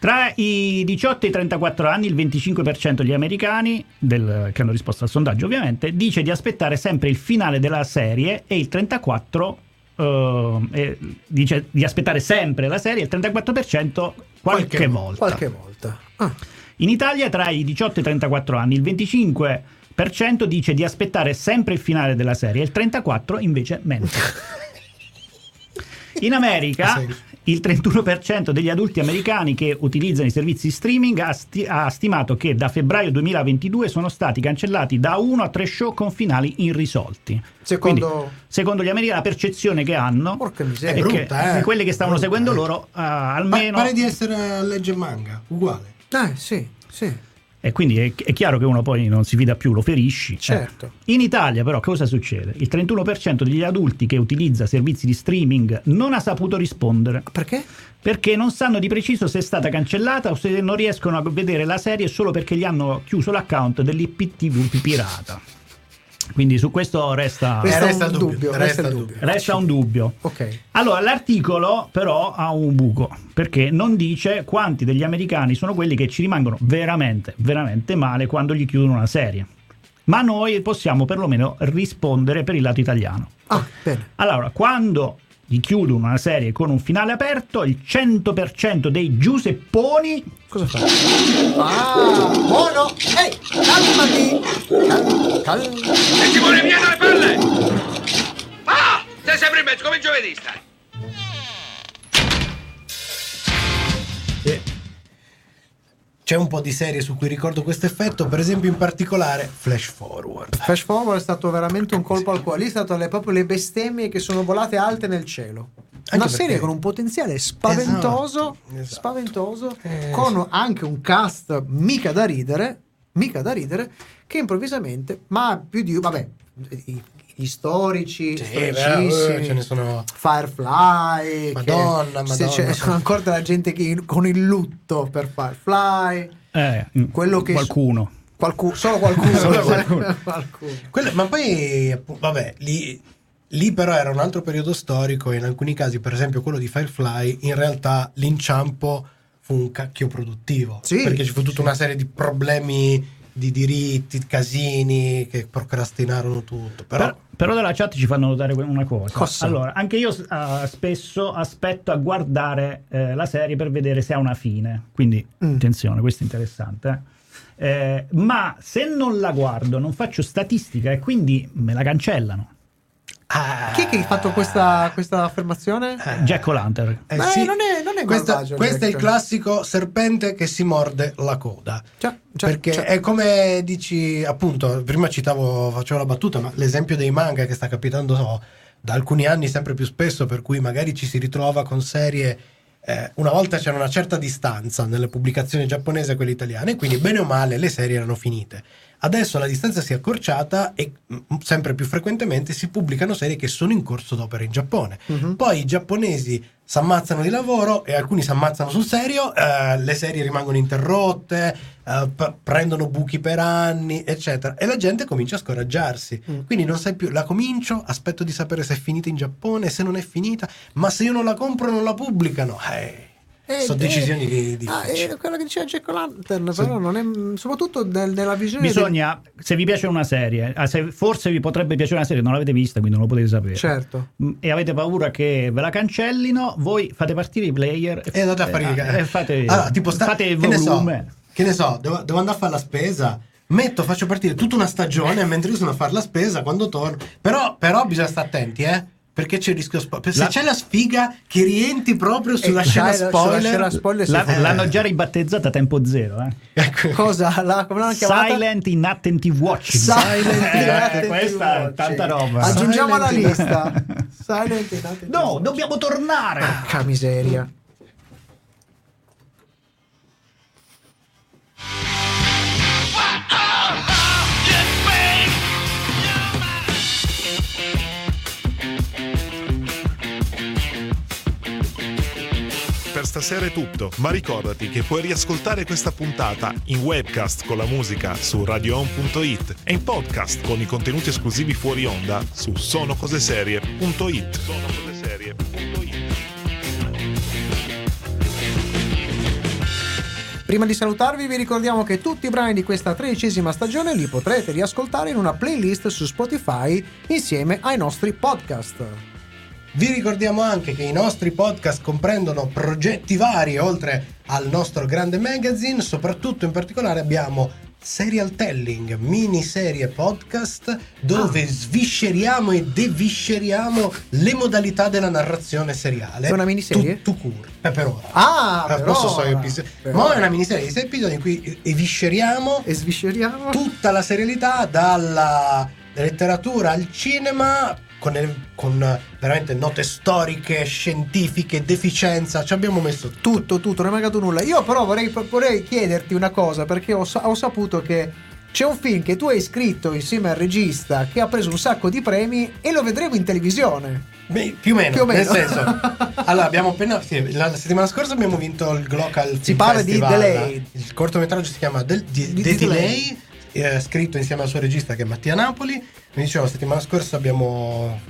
Tra i 18 e i 34 anni, il 25% degli americani, del- che hanno risposto al sondaggio ovviamente, dice di aspettare sempre il finale della serie e il 34% eh, eh, dice di aspettare sempre la serie, il 34% qualche,
Qualche-
volta.
Qualche volta. Ah,
In Italia, tra i 18 e i 34 anni, il 25% dice di aspettare sempre il finale della serie, il 34% invece mente. In America,
senso.
Il 31% degli adulti americani che utilizzano i servizi streaming ha, sti- ha stimato che da febbraio 2022 sono stati cancellati da 1 a 3 show con finali irrisolti.
Secondo-
Quindi, secondo gli americani, la percezione che hanno
porca
è
miseria.
È
che
brutta, eh.
quelle che stavano
Brutta,
seguendo
eh.
loro,
Pa-
almeno
pare di essere a legge manga, uguale.
Eh, sì, sì,
E quindi è, è chiaro che uno poi non si fida più, lo ferisci.
certo.
Eh. In Italia però cosa succede? Il 31% degli adulti che utilizza servizi di streaming non ha saputo rispondere
Perché?
perché non sanno di preciso se è stata cancellata o se non riescono a vedere la serie solo perché gli hanno chiuso l'account dell'IPTV pirata. Quindi su questo resta,
Resta,
resta
un dubbio,
dubbio,
resta,
resta
dubbio.
resta un dubbio.
Ok.
Allora, l'articolo però ha un buco, perché non dice quanti degli americani sono quelli che ci rimangono veramente, veramente male quando gli chiudono una serie. ma noi possiamo perlomeno rispondere per il lato italiano.
Ah, bene.
Allora, quando gli chiudono una serie con un finale aperto, il 100% dei Giusepponi
Cosa fa? Ah, buono! Ehi, calmati! Cal- cal-
E vuole via dalle palle! Ah! Sei sempre in mezzo come il giovedì stai!
C'è un po' di serie su cui ricordo questo effetto, per esempio in particolare Flash Forward.
Flash Forward è stato veramente un colpo al cuore. Lì sono state proprio le bestemmie che sono volate alte nel cielo. Una
perché-
serie con un potenziale spaventoso,
Esatto, esatto.
spaventoso,
Eh,
con anche un cast mica da ridere, mica da ridere, che improvvisamente, ma più di vabbè, storici,
Sì, beh, ce ne sono-
Firefly,
Madonna,
che- se
Madonna.
c'è ancora della gente che con il lutto per Firefly,
eh,
quello che
qualcuno.
qualcuno, solo qualcuno,
Solo qualcuno.
qualcuno.
Quelle- ma poi, vabbè, lì, lì però era un altro periodo storico. e In alcuni casi, per esempio quello di Firefly, in realtà l'inciampo fu un cacchio produttivo.
Sì,
perché ci fu tutta
sì.
una serie di problemi di diritti, casini che procrastinarono tutto. Però,
Per- però dalla chat ci fanno notare una cosa.
Cosa?
Allora, anche io eh, spesso aspetto a guardare eh, la serie per vedere se ha una fine. Quindi,
Mm.
attenzione, questo è interessante. eh. Eh, ma se non la guardo, non faccio statistica e quindi me la cancellano.
Ah,
Chi è che ha fatto questa, questa affermazione?
Jack O'Lantern.
eh,
Beh,
sì.
non è- non è
Questa- questo è il classico serpente che si morde la coda.
Cioè, cioè,
perché
cioè-
è come dici, appunto, prima citavo, facevo la battuta, ma l'esempio dei manga che sta capitando so, da alcuni anni sempre più spesso, per cui magari ci si ritrova con serie. eh, una volta c'era una certa distanza nelle pubblicazioni giapponesi e quelle italiane, quindi bene o male le serie erano finite. Adesso la distanza si è accorciata e mm, sempre più frequentemente si pubblicano serie che sono in corso d'opera in Giappone.
Mhm.
Poi i giapponesi si ammazzano di lavoro e alcuni si ammazzano sul serio, eh, le serie rimangono interrotte, eh, p- prendono buchi per anni, eccetera. E la gente comincia a scoraggiarsi.
Mm.
Quindi non sai più, la comincio, aspetto di sapere se è finita in Giappone, se non è finita, ma se io non la compro non la pubblicano. Eh,
Eh,
sono
eh,
decisioni di-
Ah, è quello che diceva Jack O'Lantern, però non è, soprattutto nel- nella visione
Bisogna, se vi piace una serie, ah, se forse vi potrebbe piacere una serie, non l'avete vista, quindi non lo potete sapere.
del- certo.
Mm, E avete paura che ve la cancellino, voi fate partire i player
E andate a fare
eh,
il
eh, fate,
Allora, tipo sta-
fate il
che ne so,
volume.
che ne so, devo, devo andare a fare la spesa. Metto, faccio partire tutta una stagione mentre io sono a fare la spesa quando torno. Però, però bisogna stare attenti, eh. Perché c'è il rischio spoiler. Se
La-
c'è la sfiga che rientri proprio sulla
Eh,
scena
sai, sulla
spoiler.
scena spoiler si
La-
fa-
l'hanno già ribattezzata a tempo zero. Eh.
Ecco.
Cosa? La, come l'hanno chiamata?
Silent Inattentive Watching.
Silent
Eh,
Inattentive
questa è tanta roba.
Aggiungiamo alla lista. Silent Inattentive
No,
Watching.
dobbiamo tornare.
Porca miseria.
Per stasera è tutto, ma ricordati che puoi riascoltare questa puntata in webcast con la musica su radioon.it e in podcast con i contenuti esclusivi fuori onda su sonocoseserie.it.
Prima di salutarvi vi ricordiamo che tutti i brani di questa tredicesima stagione li potrete riascoltare in una playlist su Spotify insieme ai nostri podcast.
Vi ricordiamo anche che i nostri podcast comprendono progetti vari oltre al nostro grande magazine, soprattutto in particolare abbiamo serial telling, miniserie podcast dove svisceriamo e devisceriamo le modalità della narrazione seriale.
È una miniserie?
Tu, tu cur, eh, per ora.
Ah,
Eh,
per
posso so
ora,
episodi. Ma
ora.
è una miniserie di sei episodi in cui evisceriamo
E svisceriamo?
tutta la serialità dalla letteratura al cinema con, con veramente note storiche, scientifiche, deficienza, ci abbiamo messo tutto.
Tutto, non è mancato nulla. Io però vorrei, vorrei chiederti una cosa perché ho, ho saputo che c'è un film che tu hai scritto insieme al regista che ha preso un sacco di premi e lo vedremo in televisione.
Beh, più o meno,
Più o meno.
nel senso. allora, abbiamo appena sì, la settimana scorsa abbiamo vinto il Glocal
Si parla di
Festival.
Delayed.
Il cortometraggio si chiama Del- di,
Di-
The
di
Delay.
Delay.
Eh, scritto insieme al suo regista che è Mattia Napoli. Mi dicevo, la settimana scorsa abbiamo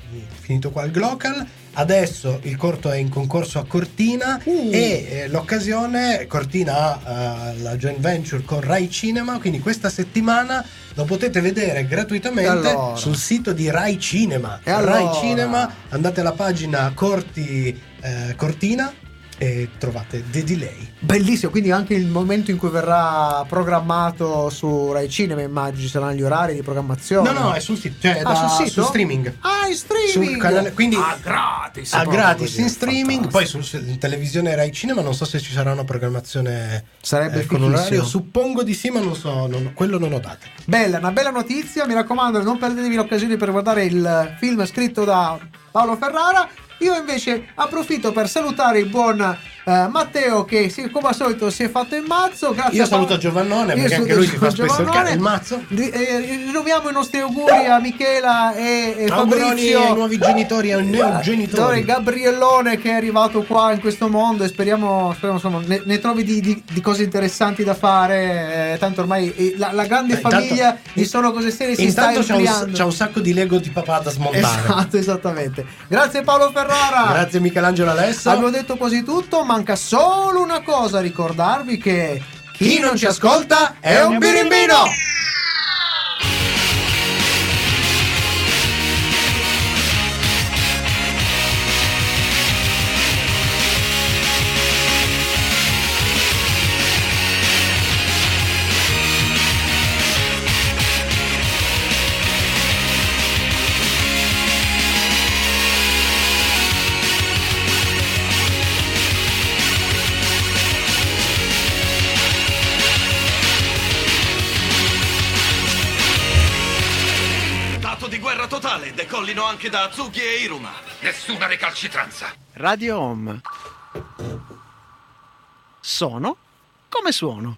finito qua il Glocal. Adesso il corto è in concorso a Cortina
Uh.
e eh, l'occasione Cortina ha eh, la joint venture con Rai Cinema, quindi questa settimana lo potete vedere gratuitamente
Allora.
sul sito di Rai Cinema.
E allora?
Rai Cinema, andate alla pagina Corti eh, Cortina e trovate The Delay.
Bellissimo, quindi anche il momento in cui verrà programmato su Rai Cinema, immagino ci saranno gli orari di programmazione.
No, no, è sul sito, cioè è
Ah,
da-
sul sito?
su streaming.
Ah, in streaming!
Sul canale- quindi
ah, gratis!
Ah,
proprio
gratis in streaming,
fantastico.
poi su, televisione Rai Cinema non so se ci sarà una programmazione
Sarebbe
eh, con un orario, suppongo di sì, ma non so, non- quello non ho date.
Bella, una bella notizia, mi raccomando, non perdetevi l'occasione per guardare il film scritto da Paolo Ferrara. Io invece approfitto per salutare il buon eh, Matteo che si- come al solito si è fatto in mazzo. Grazie
Io
a
saluto Giovannone
Io
perché anche lui si fa spesso il,
Giovannone.
il mazzo.
Eh, rinnoviamo i nostri auguri a Michela e, e Fabrizio.
ai nuovi genitori e ai neogenitori.
Gabriellone che è arrivato qua in questo mondo e speriamo, speriamo, insomma, ne, ne trovi di, di- di cose interessanti da fare. eh, tanto ormai eh, la, la grande
intanto-
famiglia di Sono Cose Serie si sta
Intanto c'è un,
ampliando.
c'è un sacco di Lego di papà da smontare.
Esatto, esattamente. Grazie Paolo Ferrara.
Grazie Michelangelo Alessa.
Abbiamo detto quasi tutto, manca solo una cosa, ricordarvi che
Chi non ci ascolta è un birimbino.
Anche da Azuki e Iruma.
Nessuna recalcitranza.
Radio Home. Sono come suono.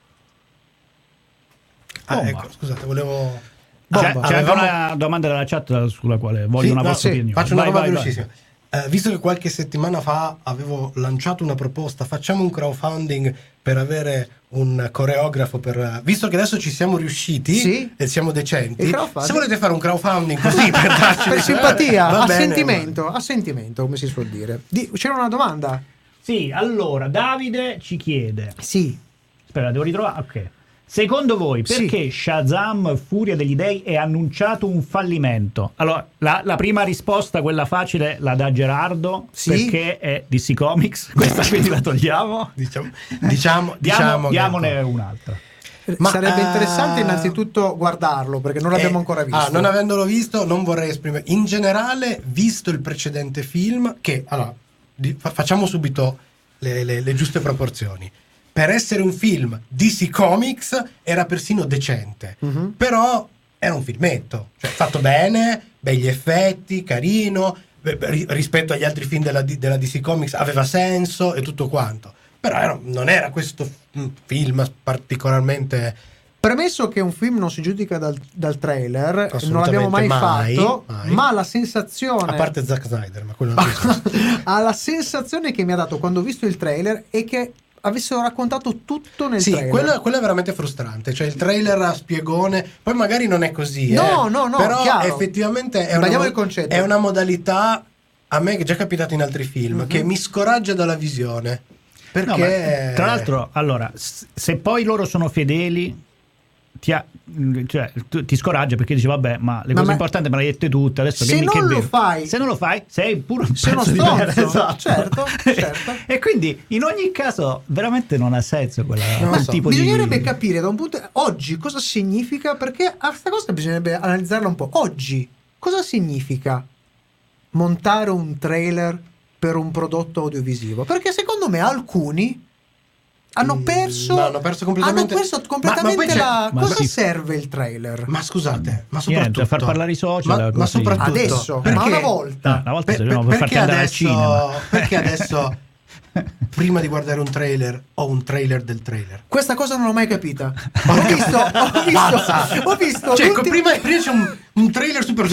Ah, ecco, scusate, volevo
C'è,
Bomba.
c'è anche
Avevamo-
una domanda dalla chat sulla quale voglio
Sì,
una
no,
vostra
sì,
opinione.
Faccio una
Vai, vai.
velocissima. Eh, visto che qualche settimana fa avevo lanciato una proposta, facciamo un crowdfunding per avere un coreografo per... Visto che adesso ci siamo riusciti
Sì.
e siamo decenti, se volete fare un crowdfunding così per darci...
per simpatia, a
bene,
sentimento, a sentimento, come si suol dire. Di- c'era una domanda?
Sì, allora Davide ci chiede.
Sì.
Aspetta, devo ritrovare. Ok. Secondo voi
Sì.
perché Shazam Furia degli Dei è annunciato un fallimento? Allora, la, la prima risposta, quella facile, la dà Gerardo,
Sì.
perché è DC Comics, questa quindi la togliamo.
Diciamo, diciamo,
Diamo-
diciamo
diamone un'altra.
Ma,
Sarebbe
eh,
interessante innanzitutto guardarlo perché non l'abbiamo
Eh,
ancora visto.
ah, non avendolo visto, non vorrei esprimere. In generale, visto il precedente film, che allora di- fa- facciamo subito le, le- le giuste proporzioni. Per essere un film DC Comics era persino decente,
Mhm.
però era un filmetto, cioè fatto bene, begli effetti, carino, ri- rispetto agli altri film della, della DC Comics aveva senso e tutto quanto. Però era- non era questo f- film particolarmente
Premesso che un film non si giudica dal, dal trailer, non l'abbiamo mai,
mai,
fatto,
mai.
ma la sensazione
a parte Zack Snyder, ma quello non
ha la sensazione che mi ha dato quando ho visto il trailer è che avessero raccontato tutto nel
Sì,
trailer.
quello, quello è veramente frustrante. Cioè, il trailer a spiegone, poi magari non è così.
No,
eh.
no, no,
Però
chiaro.
effettivamente è una, è una modalità. A me che è già capitato in altri film,
Mhm.
che mi scoraggia dalla visione.
No, ma,
Perché.
tra l'altro, allora, se poi loro sono fedeli, ti, ha- cioè, ti scoraggia perché dici, vabbè, ma le
Ma-
cose
ma-
importanti me le hai dette tutte. Adesso
Se
mi- che
non lo
vedo?
fai-
se non lo fai, sei pure un di
stronzo,
esatto.
certo, certo.
e quindi, in ogni caso, veramente non ha senso quella,
Non
quel
so.
tipo
Bisognerebbe
di.
capire da un punto oggi cosa significa perché a questa cosa bisognerebbe analizzarla un po'. Oggi cosa significa montare un trailer per un prodotto audiovisivo? Perché secondo me alcuni hanno
Mm,
perso
no, hanno perso completamente-
hanno perso
Ma- ma
completamente
poi c'è-
la
ma
cosa
sì.
serve il trailer?
Ma scusate, ma
Niente,
soprattutto.
a far parlare i social,
Ma, ma soprattutto.
Adesso, ma
perché-
una volta.
Ah, una volta
Per- per-
per farti
perché
andare al
adesso,
cinema.
perché adesso, prima di guardare un trailer, ho un trailer del trailer?
Questa cosa non l'ho mai capita. Ho visto, ho visto, ho visto
Cioè, prima, prima c'è un, un trailer super.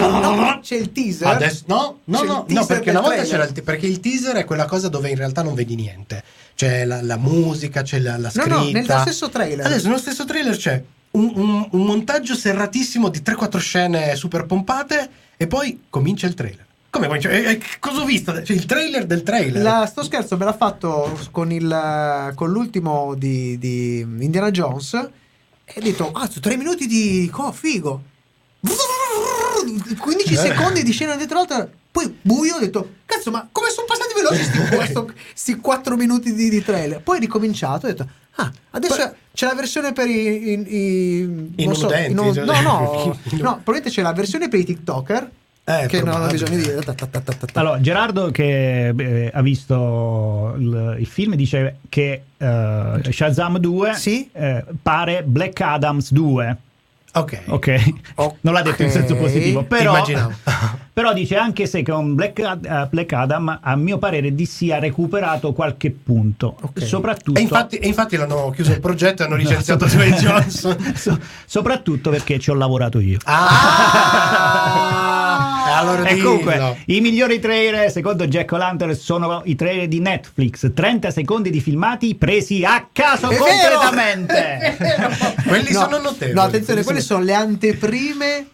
c'è il teaser.
Adesso, no, no,
C'è
no, no, perché una volta
trailer.
c'era il te- perché il teaser è quella cosa dove in realtà non vedi niente. C'è la, la musica, c'è la, la
No,
scritta.
no, nello stesso trailer.
Adesso nello stesso trailer c'è un, un- un montaggio serratissimo di 3-4 scene super pompate e poi comincia il trailer. Come comincia? Eh, eh, cosa ho visto? Cioè, il trailer del trailer.
La- sto scherzo me l'ha fatto con, il, con l'ultimo di, di Indiana Jones e ho detto, ah, tre minuti di... Oh, figo. 15
Eh.
secondi di scena dietro l'altra, poi buio, ho detto, cazzo, ma come sono passati veloci sti, questo- sti 4 minuti di, di trailer? Poi ho ricominciato, ho detto, ah, adesso c'è la versione per i... i, i-
I
non so, i non-
cioè-
no, no, no, probabilmente c'è la versione per i TikToker.
Eh,
che non hanno
probabile.
bisogno di ta ta ta ta ta ta.
Allora, Gerardo che eh, ha visto il, il film dice che eh, Shazam 2
Sì?
eh, pare Black Adams 2.
Ok.
Ok, non l'ha detto in senso positivo, però, però dice anche se con Black, eh, Black Adam a mio parere DC ha recuperato qualche punto,
Ok.
soprattutto
E infatti, e infatti l'hanno chiuso il progetto e hanno licenziato Dwayne Johnson.
so- soprattutto perché ci ho lavorato io.
Ah! E allora
E
dillo.
comunque, i migliori trailer secondo Jack O'Lantern sono i trailer di Netflix, 30 secondi di filmati presi a caso
È
completamente.
Vero!
Quelli sono notevoli.
No, attenzione,
Quelli
quelle sono le anteprime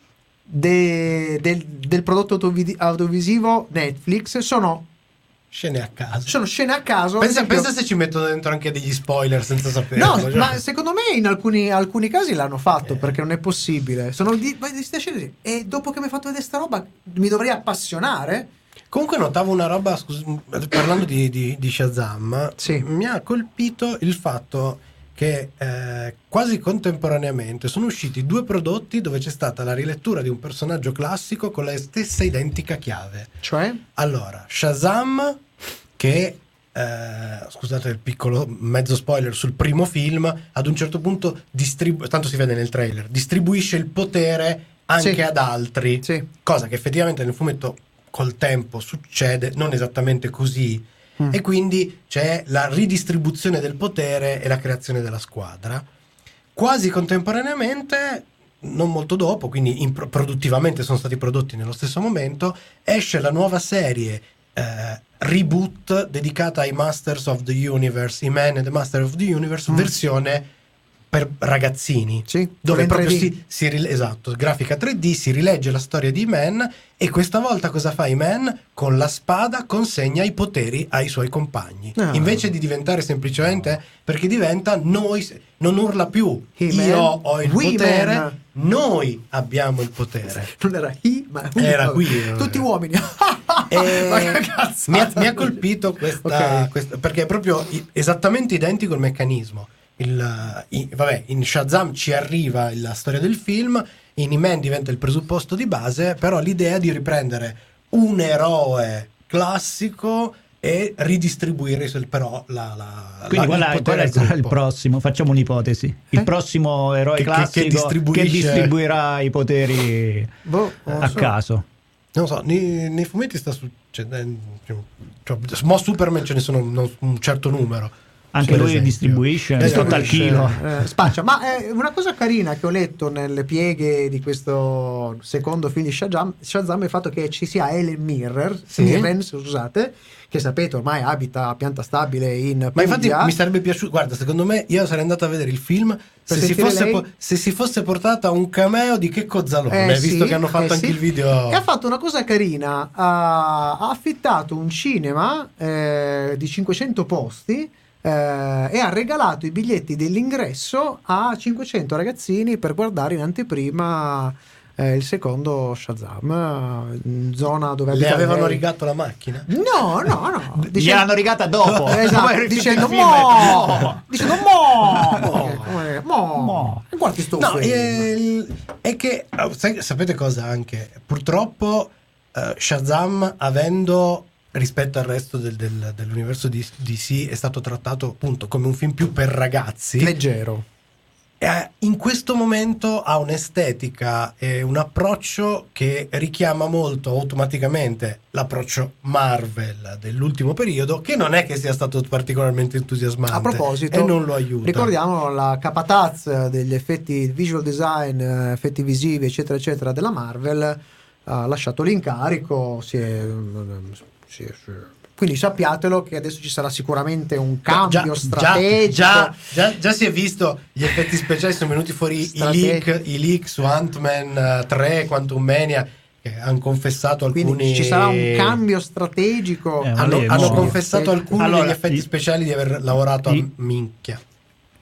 de- del, del prodotto audiovisivo Netflix. Sono,
Scene a caso.
sono scene a caso.
Pensa,
esempio-
pensa se ci mettono dentro anche degli spoiler senza saperlo.
No,
cioè.
ma secondo me in alcuni, alcuni casi l'hanno fatto perché non è possibile. Sono di, di scene e dopo che mi hai fatto vedere sta roba mi dovrei appassionare.
Comunque notavo una roba, scus- parlando di, di- di Shazam,
Sì.
mi ha colpito il fatto che eh, quasi contemporaneamente sono usciti due prodotti dove c'è stata la rilettura di un personaggio classico con la stessa identica chiave.
Cioè,
Allora, Shazam, che eh, scusate il piccolo mezzo spoiler sul primo film, ad un certo punto distribu- tanto si vede nel trailer, distribuisce il potere anche
Sì.
ad altri,
Sì.
cosa che effettivamente nel fumetto col tempo succede, non esattamente così.
Mm.
E quindi c'è la ridistribuzione del potere e la creazione della squadra. Quasi contemporaneamente, non molto dopo, quindi in- produttivamente sono stati prodotti nello stesso momento, esce la nuova serie eh, reboot dedicata ai Masters of the Universe, i Man and the Master of the Universe,
Mm.
versione per ragazzini.
sì,
Dove proprio
3D.
si, si rile- esatto, grafica 3D, si rilegge la storia di Man e questa volta cosa fa Man? Con la spada consegna i poteri ai suoi compagni.
Ah.
Invece di diventare semplicemente perché diventa noi, non urla più
He-Man,
io ho il
we
potere,
man.
noi abbiamo il potere.
Non era he, ma we.
Era qui.
Tutti uomini.
Mi, ha, mi ha colpito questa,
Ok.
questa- perché è proprio esattamente identico il meccanismo. Il, i- vabbè, in Shazam ci arriva la storia del film, in Iman diventa il presupposto di base, però l'idea di riprendere un eroe classico e ridistribuire però la, la,
Quindi
la-
qual
il
qual il, prossimo? Facciamo un'ipotesi. Il
Eh?
prossimo eroe
Che- che- che
classico che,
distribuisce-
distribuirà i poteri
Boh,
a
so.
caso.
Non so, nei, nei fumetti sta succedendo. Cioè, mo Superman ce ne sono un, un certo numero.
Anche lui
esempio.
distribuisce,
Eh,
sotto al chilo.
Eh, spaccia. Ma eh, una cosa carina che ho letto nelle pieghe di questo secondo film di Shazam, Shazam è il fatto che ci sia Ellen Mirror,
Sì.
Mirren, scusate, che sapete ormai abita a pianta stabile in
Ma infatti
Puglia.
mi sarebbe piaciuto. Guarda, secondo me io sarei andato a vedere il film se si, fosse po- se si fosse portata un cameo di Checco Zalone,
Eh,
visto
sì,
che hanno fatto
eh,
anche
sì.
il video.
E ha fatto una cosa carina, ha, ha affittato un cinema eh, di 500 posti eh, e ha regalato i biglietti dell'ingresso a 500 ragazzini per guardare in anteprima eh, il secondo Shazam, in zona dove
Le avevano
lei.
rigato la macchina?
No, no, no.
Gli
Dicendo-
hanno rigata dopo.
Esatto, dicendo
film-
mo, dicendo mo,
Mo.
Mo,
Mo.
E guardi sto
No,
film.
eh, è che sai- sapete cosa anche? Purtroppo eh, Shazam avendo rispetto al resto del- del- dell'universo di DC è stato trattato appunto come un film più per ragazzi.
leggero.
Eh, in questo momento ha un'estetica e un approccio che richiama molto automaticamente l'approccio Marvel dell'ultimo periodo, che non è che sia stato particolarmente entusiasmante
A proposito,
e non lo aiuta.
Ricordiamo la capataz degli effetti visual design, effetti visivi, eccetera, eccetera, della Marvel. Ha lasciato l'incarico, si è, si è Quindi sappiatelo che adesso ci sarà sicuramente un cambio
già-
strategico.
Già, già- già si è visto gli effetti speciali sono venuti fuori i leak, i leak su Ant-Man eh, 3 Quantum Mania che hanno confessato alcuni
Quindi ci sarà un cambio strategico.
Eh,
hanno, hanno confessato alcuni
Allora,
degli effetti
i-
speciali di aver lavorato a
i-
minchia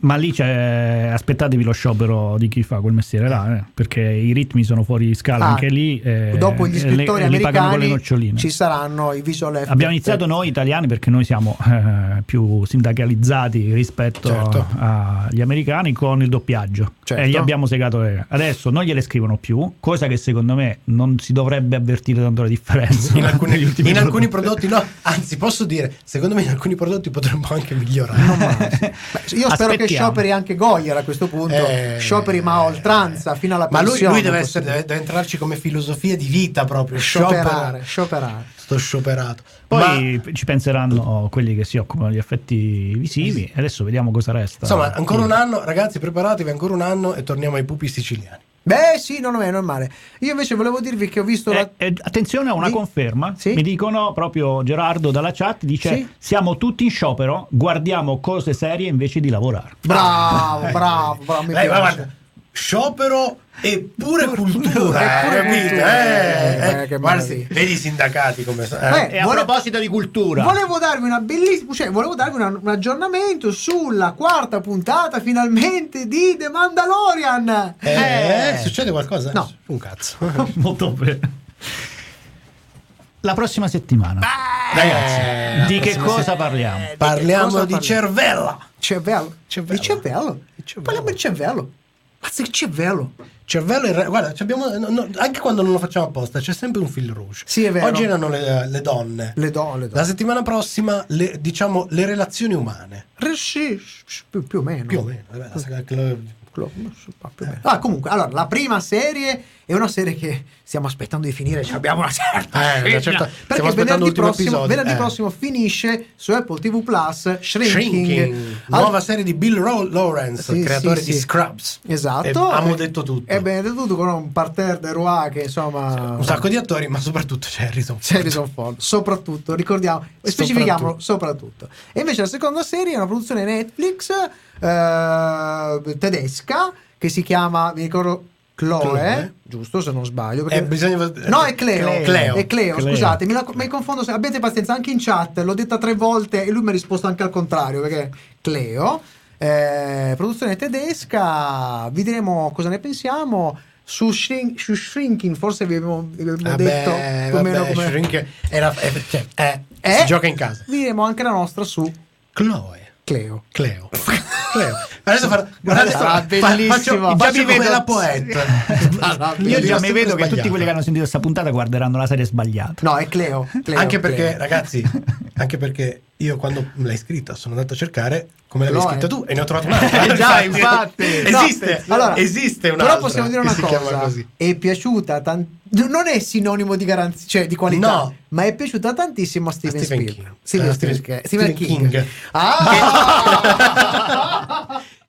Ma lì c'è, aspettatevi lo sciopero di chi fa quel mestiere là, eh, perché i ritmi sono fuori scala
Ah,
anche lì. eh,
Dopo gli scrittori
le- le
americani
noccioline.
ci saranno i visual effect.
Abbiamo iniziato noi italiani perché noi siamo eh, più sindacalizzati rispetto
Certo.
agli americani con il doppiaggio
Certo.
e gli abbiamo segato le- adesso non gliele scrivono più cosa che secondo me non si dovrebbe avvertire tanto la differenza
in alcuni, in alcuni
prodotti.
no anzi posso dire secondo me in alcuni prodotti potremmo anche migliorare
Beh, io spero che. Scioperi anche Goyer a questo punto.
Eh,
scioperi ma a oltranza fino alla
ma lui,
pensione.
lui deve, essere, deve, deve entrarci come filosofia di vita proprio
scioperare, scioperare.
sto scioperato
poi ci penseranno quelli che si occupano degli effetti visivi e adesso vediamo cosa resta
Insomma, ancora un anno, ragazzi, preparatevi ancora un anno e torniamo ai pupi siciliani.
Beh, sì, non è normale. Io invece volevo dirvi che ho visto la...
Eh, eh, attenzione a una
Di-
conferma,
Sì?
mi dicono proprio Gerardo dalla chat, dice
Sì?
siamo tutti in sciopero, guardiamo cose serie invece di lavorare.
Bravo, bravo, bravo, mi
Eh, ma
piace.
guarda, sciopero e pure cultura,
E
eh,
pure
capito?
cultura.
Eh,
Eh,
eh, vedi i sindacati come sono.
Eh,
E a
vole-
proposito di cultura,
Volevo darvi una bellissima, cioè volevo darvi una- un aggiornamento sulla quarta puntata finalmente di The Mandalorian.
Eh, succede qualcosa?
No.
Un cazzo.
molto bene. La prossima settimana,
Ragazzi,
Eh, di che cosa parliamo?
parliamo
cosa
di
parliamo?
cervella.
Cervello.
Cervello.
Di cervello.
cervello.
Parliamo di cervello. Mazza che cervello.
Cervello in re- guarda, no, no, anche quando non lo facciamo apposta c'è sempre un fil rouge.
Sì, è vero.
Oggi erano le, le donne.
Le do, le.
La settimana prossima, le, diciamo, le relazioni umane.
Sì, più, più o meno.
Più o meno. vabbè, la saga
Ah, comunque, allora, la prima serie è una serie che stiamo aspettando di finire, cioè abbiamo una certa
Eh, una certa-
perché venerdì, prossimo, venerdì
eh.
prossimo finisce su Apple TV Plus Shrinking,
Shrinking,
Al-
nuova serie di Bill Ro- Lawrence,
Sì,
creatore
sì,
di
sì.
Scrubs.
Esatto.
Abbiamo detto tutto.
E bene, detto tutto con un parterre de Roy che insomma...
Un sacco di attori, ma soprattutto c'è Harrison Ford.
C'è Harrison Ford, soprattutto, ricordiamo, specifichiamolo soprattutto. E invece la seconda serie è una produzione Netflix eh, tedesca che si chiama, vi ricordo, Chloe,
Chloe.
giusto se non sbaglio.
Eh,
perché-
bisogna-
No, è Cleo.
Cleo. Cleo.
È Cleo,
Cleo.
scusate, mi, la- mi confondo. Abbiate pazienza, anche in chat l'ho detta tre volte e lui mi ha risposto anche al contrario perché Cleo, eh, produzione tedesca, vi diremo cosa ne pensiamo. Su, Shrink- su Shrinking, forse vi abbiamo, vi abbiamo
Vabbè,
detto più meno come.
Shrink era, eh, cioè, eh,
Eh?
si gioca in casa.
Vi diremo anche la nostra su
Chloe.
Cleo.
Cleo. Cleo. Adesso fa, adesso
sarà
fa-
bellissimo.
faccio,
Già
faccio
mi
come
vedo-
la poeta.
Io già mi vedo che tutti quelli che hanno sentito questa puntata guarderanno la serie sbagliata.
No, è Cleo. Cleo,
Anche perché,
Cleo.
ragazzi, anche perché io quando l'hai scritta sono andato a cercare come l'avevi
Chloe.
scritta tu e ne ho trovato un'altra.
Eh già, infatti.
Esiste,
No, allora,
esiste una
Però possiamo dire una cosa: è piaciuta tant- non è sinonimo di garanzia, cioè di qualità,
No.
ma è piaciuta tantissimo a Steven,
Steven
Spielberg.
King.
Steven, Steven-
Steven-
Steven
Steven
King.
King.
Ah!